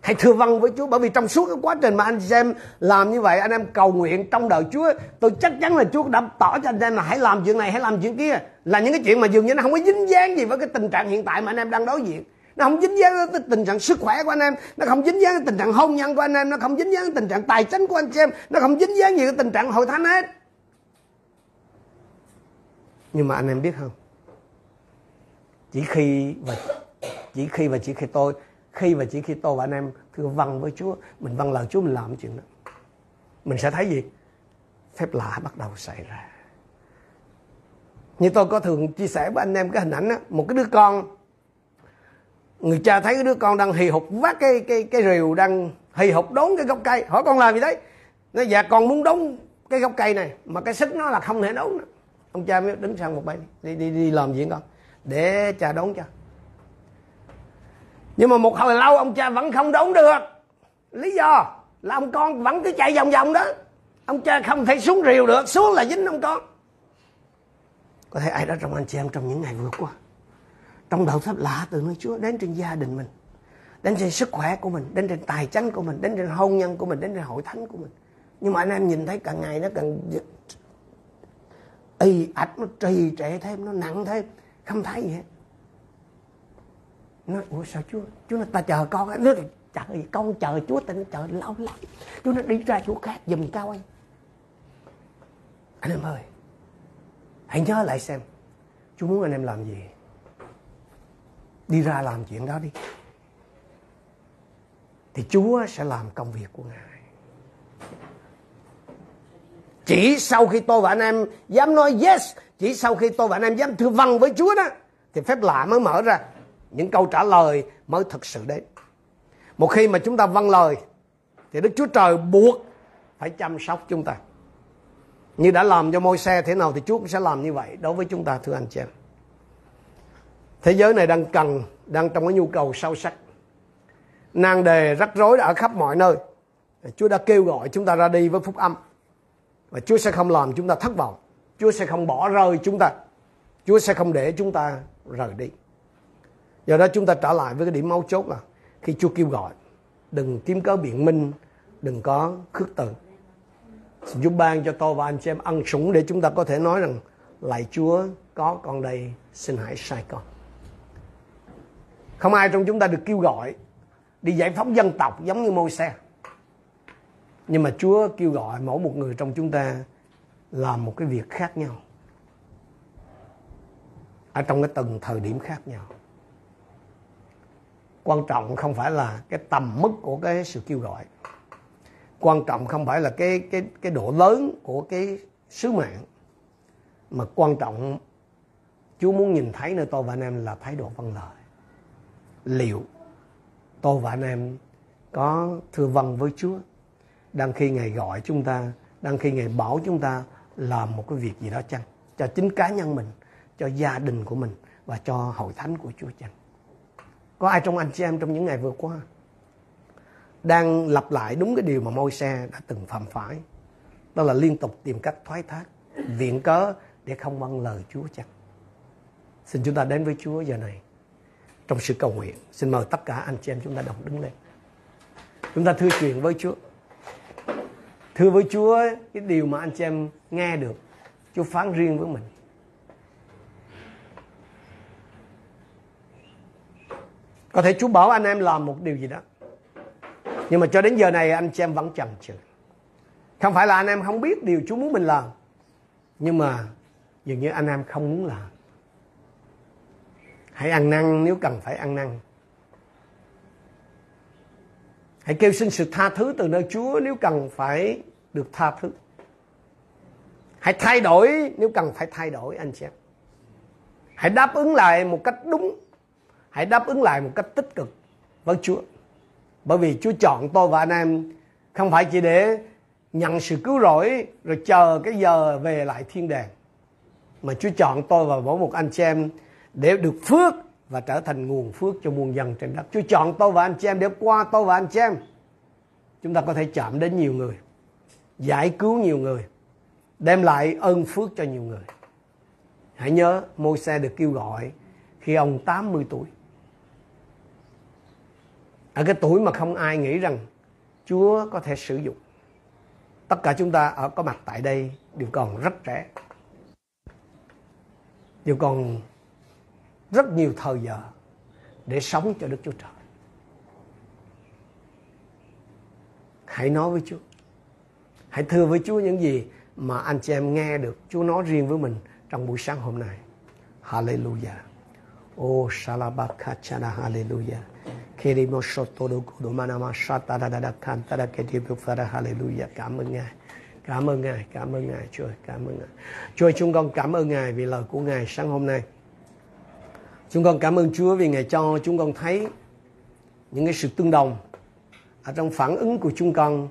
Hãy thưa vâng với Chúa, bởi vì trong suốt cái quá trình mà anh chị em làm như vậy, anh em cầu nguyện trong đời Chúa, tôi chắc chắn là Chúa đã tỏ cho anh em là hãy làm chuyện này, hãy làm chuyện kia. Là những cái chuyện mà dường như nó không có dính dáng gì với cái tình trạng hiện tại mà anh em đang đối diện. Nó không dính dáng tới tình trạng sức khỏe của anh em, nó không dính dáng tới tình trạng hôn nhân của anh em, nó không dính dáng tới tình trạng tài chính của anh chị em, nó không dính dáng gì tới tình trạng hội thánh hết nhưng mà anh em biết không? Chỉ khi và chỉ khi và chỉ khi tôi khi và chỉ khi tôi và anh em thưa vâng với Chúa mình vâng lời Chúa mình làm chuyện đó mình sẽ thấy gì? Phép lạ bắt đầu xảy ra. Như tôi có thường chia sẻ với anh em cái hình ảnh đó, một cái đứa con người cha thấy cái đứa con đang hì hục vác cái cái cái rìu đang hì hục đốn cái gốc cây. Hỏi con làm gì đấy? Nó dạ con muốn đốn cái gốc cây này mà cái sức nó là không thể đốn nữa ông cha mới đứng sang một bên. Đi đi đi làm gì con để cha đón cho nhưng mà một hồi lâu ông cha vẫn không đón được. Lý do là ông con vẫn cứ chạy vòng vòng đó. Ông cha không thể xuống rìu được. Xuống là dính ông con. Có thể ai đó trong anh chị em trong những ngày vừa qua, trong đạo pháp lạ từ nơi Chúa, đến trên gia đình mình, đến trên sức khỏe của mình, đến trên tài chính của mình, đến trên hôn nhân của mình, đến trên hội thánh của mình. Nhưng mà anh em nhìn thấy càng ngày nó càng y ạch nó trì trệ thêm, nó nặng thêm. Không thấy gì hết. Nó, ủa, sao chúa chúa nói, ta chờ con nó chờ gì con chờ chúa, ta nó chờ lâu lắm. Chúa nó đi ra chỗ khác giùm cao anh anh em ơi, hãy nhớ lại xem, chúa muốn anh em làm gì? Đi ra làm chuyện đó đi. Thì chúa sẽ làm công việc của ngài chỉ sau khi tôi và anh em dám nói yes, chỉ sau khi tôi và anh em dám thưa vâng với chúa đó, thì phép lạ mới mở ra. Những câu trả lời mới thực sự đến. Một khi mà chúng ta vâng lời, thì đức chúa trời buộc phải chăm sóc chúng ta. Như đã làm cho môi xe thế nào thì chúa cũng sẽ làm như vậy đối với chúng ta, thưa anh chị em. Thế giới này đang cần, đang trong cái nhu cầu sâu sắc. Nan đề rắc rối ở khắp mọi nơi. Chúa đã kêu gọi chúng ta ra đi với phúc âm và chúa sẽ không làm chúng ta thất vọng. Chúa sẽ không bỏ rơi chúng ta. Chúa sẽ không để chúng ta rời đi. Do đó chúng ta trở lại với cái điểm mấu chốt là khi chúa kêu gọi, đừng kiếm cớ biện minh, đừng có khước từ. Xin giúp ban cho tôi và anh chị em ăn sủng để chúng ta có thể nói rằng lạy chúa có con đây, xin hãy sai con. Không ai trong chúng ta được kêu gọi đi giải phóng dân tộc giống như Môi-se nhưng mà chúa kêu gọi mỗi một người trong chúng ta làm một cái việc khác nhau. Ở trong cái từng thời điểm khác nhau. Quan trọng không phải là cái tầm mức của cái sự kêu gọi. Quan trọng không phải là cái cái cái độ lớn của cái sứ mạng. Mà quan trọng, Chúa muốn nhìn thấy nơi tôi và anh em là thái độ vâng lời. Liệu tôi và anh em có thưa vâng với Chúa? Đang khi Ngài gọi chúng ta, đang khi Ngài bảo chúng ta làm một cái việc gì đó chăng? Cho chính cá nhân mình, cho gia đình của mình và cho hội thánh của Chúa chăng? Có ai trong anh chị em trong những ngày vừa qua đang lặp lại đúng cái điều mà môi xe đã từng phạm phải? Đó là liên tục tìm cách thoái thác, viện cớ để không vâng lời Chúa chăng? Xin chúng ta đến với Chúa giờ này trong sự cầu nguyện. Xin mời tất cả anh chị em chúng ta đồng đứng lên. Chúng ta thưa chuyện với Chúa thưa với Chúa cái điều mà anh chị em nghe được, Chúa phán riêng với mình. Có thể Chúa bảo anh em làm một điều gì đó, nhưng mà cho đến giờ này anh chị em vẫn chần chừ. Không phải là anh em không biết điều Chúa muốn mình làm, nhưng mà dường như anh em không muốn làm. Hãy ăn năn nếu cần phải ăn năn hãy kêu xin sự tha thứ từ nơi Chúa nếu cần phải được tha thứ. Hãy thay đổi nếu cần phải thay đổi, anh chị em. Hãy đáp ứng lại một cách đúng. Hãy đáp ứng lại một cách tích cực với Chúa. Bởi vì Chúa chọn tôi và anh em không phải chỉ để nhận sự cứu rỗi rồi chờ cái giờ về lại thiên đàng, mà Chúa chọn tôi và mỗi một anh chị em để được phước và trở thành nguồn phước cho muôn dân trên đất. Chúa chọn tôi và anh chị em để qua tôi và anh chị em chúng ta có thể chạm đến nhiều người, giải cứu nhiều người, đem lại ơn phước cho nhiều người. Hãy nhớ môi xe được kêu gọi khi ông 80 tuổi. Ở cái tuổi mà không ai nghĩ rằng Chúa có thể sử dụng. Tất cả chúng ta ở có mặt tại đây đều còn rất trẻ. Đều còn rất nhiều thời giờ để sống cho Đức Chúa Trời. Hãy nói với Chúa. Hãy thưa với Chúa những gì mà anh chị em nghe được Chúa nói riêng với mình trong buổi sáng hôm nay. Hallelujah. Oh, Shalabakachana, Hallelujah. Kirimo Shotodo Kudomanama Shatadada Kantara Ketipukara, Hallelujah. Cảm ơn Ngài. Cảm ơn Ngài, cảm ơn Ngài, Chúa, cảm ơn Ngài. Chúa chúng con cảm ơn Ngài vì lời của Ngài sáng hôm nay. Chúng con cảm ơn Chúa vì Ngài cho chúng con thấy những cái sự tương đồng ở trong phản ứng của chúng con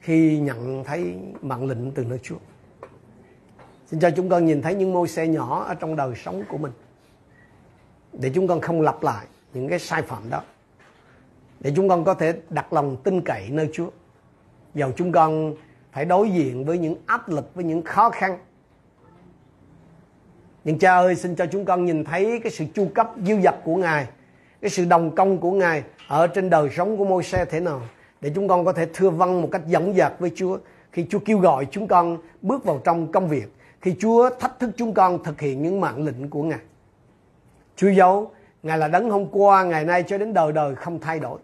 khi nhận thấy mạng lệnh từ nơi Chúa. Xin cho chúng con nhìn thấy những môi xe nhỏ ở trong đời sống của mình. Để chúng con không lặp lại những cái sai phạm đó. Để chúng con có thể đặt lòng tin cậy nơi Chúa. Dầu chúng con phải đối diện với những áp lực, với những khó khăn. Nhưng cha ơi xin cho chúng con nhìn thấy cái sự chu cấp diêu dật của Ngài. Cái sự đồng công của Ngài ở trên đời sống của môi xe thế nào. Để chúng con có thể thưa vâng một cách dẫn dạt với Chúa. Khi Chúa kêu gọi chúng con bước vào trong công việc khi Chúa thách thức chúng con thực hiện những mạng lệnh của Ngài. Chúa dấu, Ngài là đấng hôm qua, ngày nay cho đến đời đời không thay đổi.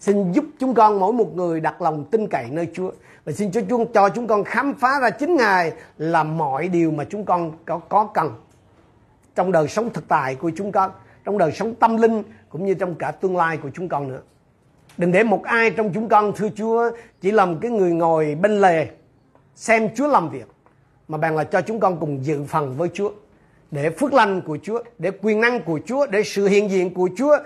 Xin giúp chúng con mỗi một người đặt lòng tin cậy nơi Chúa. Và xin cho chúng, cho chúng con khám phá ra chính Ngài là mọi điều mà chúng con có, có cần trong đời sống thực tại của chúng con, trong đời sống tâm linh cũng như trong cả tương lai của chúng con nữa. Đừng để một ai trong chúng con thưa Chúa chỉ làm cái người ngồi bên lề xem Chúa làm việc mà bạn là cho chúng con cùng dự phần với Chúa để phước lành của Chúa, để quyền năng của Chúa, để sự hiện diện của Chúa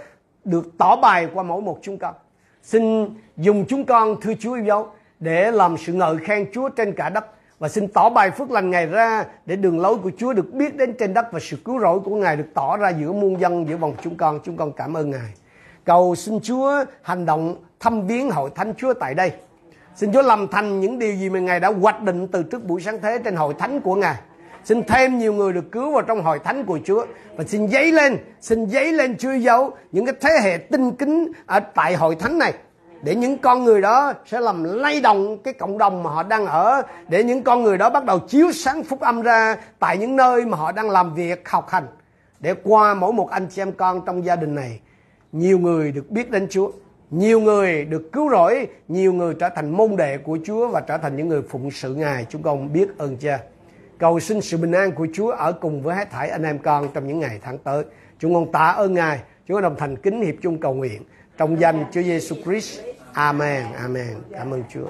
được tỏ bài qua mỗi một chúng con. Xin dùng chúng con thưa Chúa yêu dấu để làm sự ngợi khen Chúa trên cả đất và xin tỏ bài phước lành Ngài ra để đường lối của Chúa được biết đến trên đất và sự cứu rỗi của Ngài được tỏ ra giữa muôn dân, giữa vòng chúng con. Chúng con cảm ơn Ngài. Cầu xin Chúa hành động thăm viếng hội thánh Chúa tại đây. Xin Chúa làm thành những điều gì mà Ngài đã hoạch định từ trước buổi sáng thế trên hội thánh của Ngài. Xin thêm nhiều người được cứu vào trong hội thánh của Chúa. Và xin giấy lên, xin giấy lên Chúa dấu những cái thế hệ tinh kính ở tại hội thánh này. Để những con người đó sẽ làm lay động cái cộng đồng mà họ đang ở. Để những con người đó bắt đầu chiếu sáng phúc âm ra tại những nơi mà họ đang làm việc, học hành. Để qua mỗi một anh chị em con trong gia đình này, nhiều người được biết đến Chúa nhiều người được cứu rỗi, nhiều người trở thành môn đệ của Chúa và trở thành những người phụng sự Ngài. Chúng con biết ơn Cha. Cầu xin sự bình an của Chúa ở cùng với hết thảy anh em con trong những ngày tháng tới. Chúng con tạ ơn Ngài. Chúng con đồng thành kính hiệp chung cầu nguyện trong danh Chúa Giêsu Christ. Amen. Amen. Cảm ơn Chúa.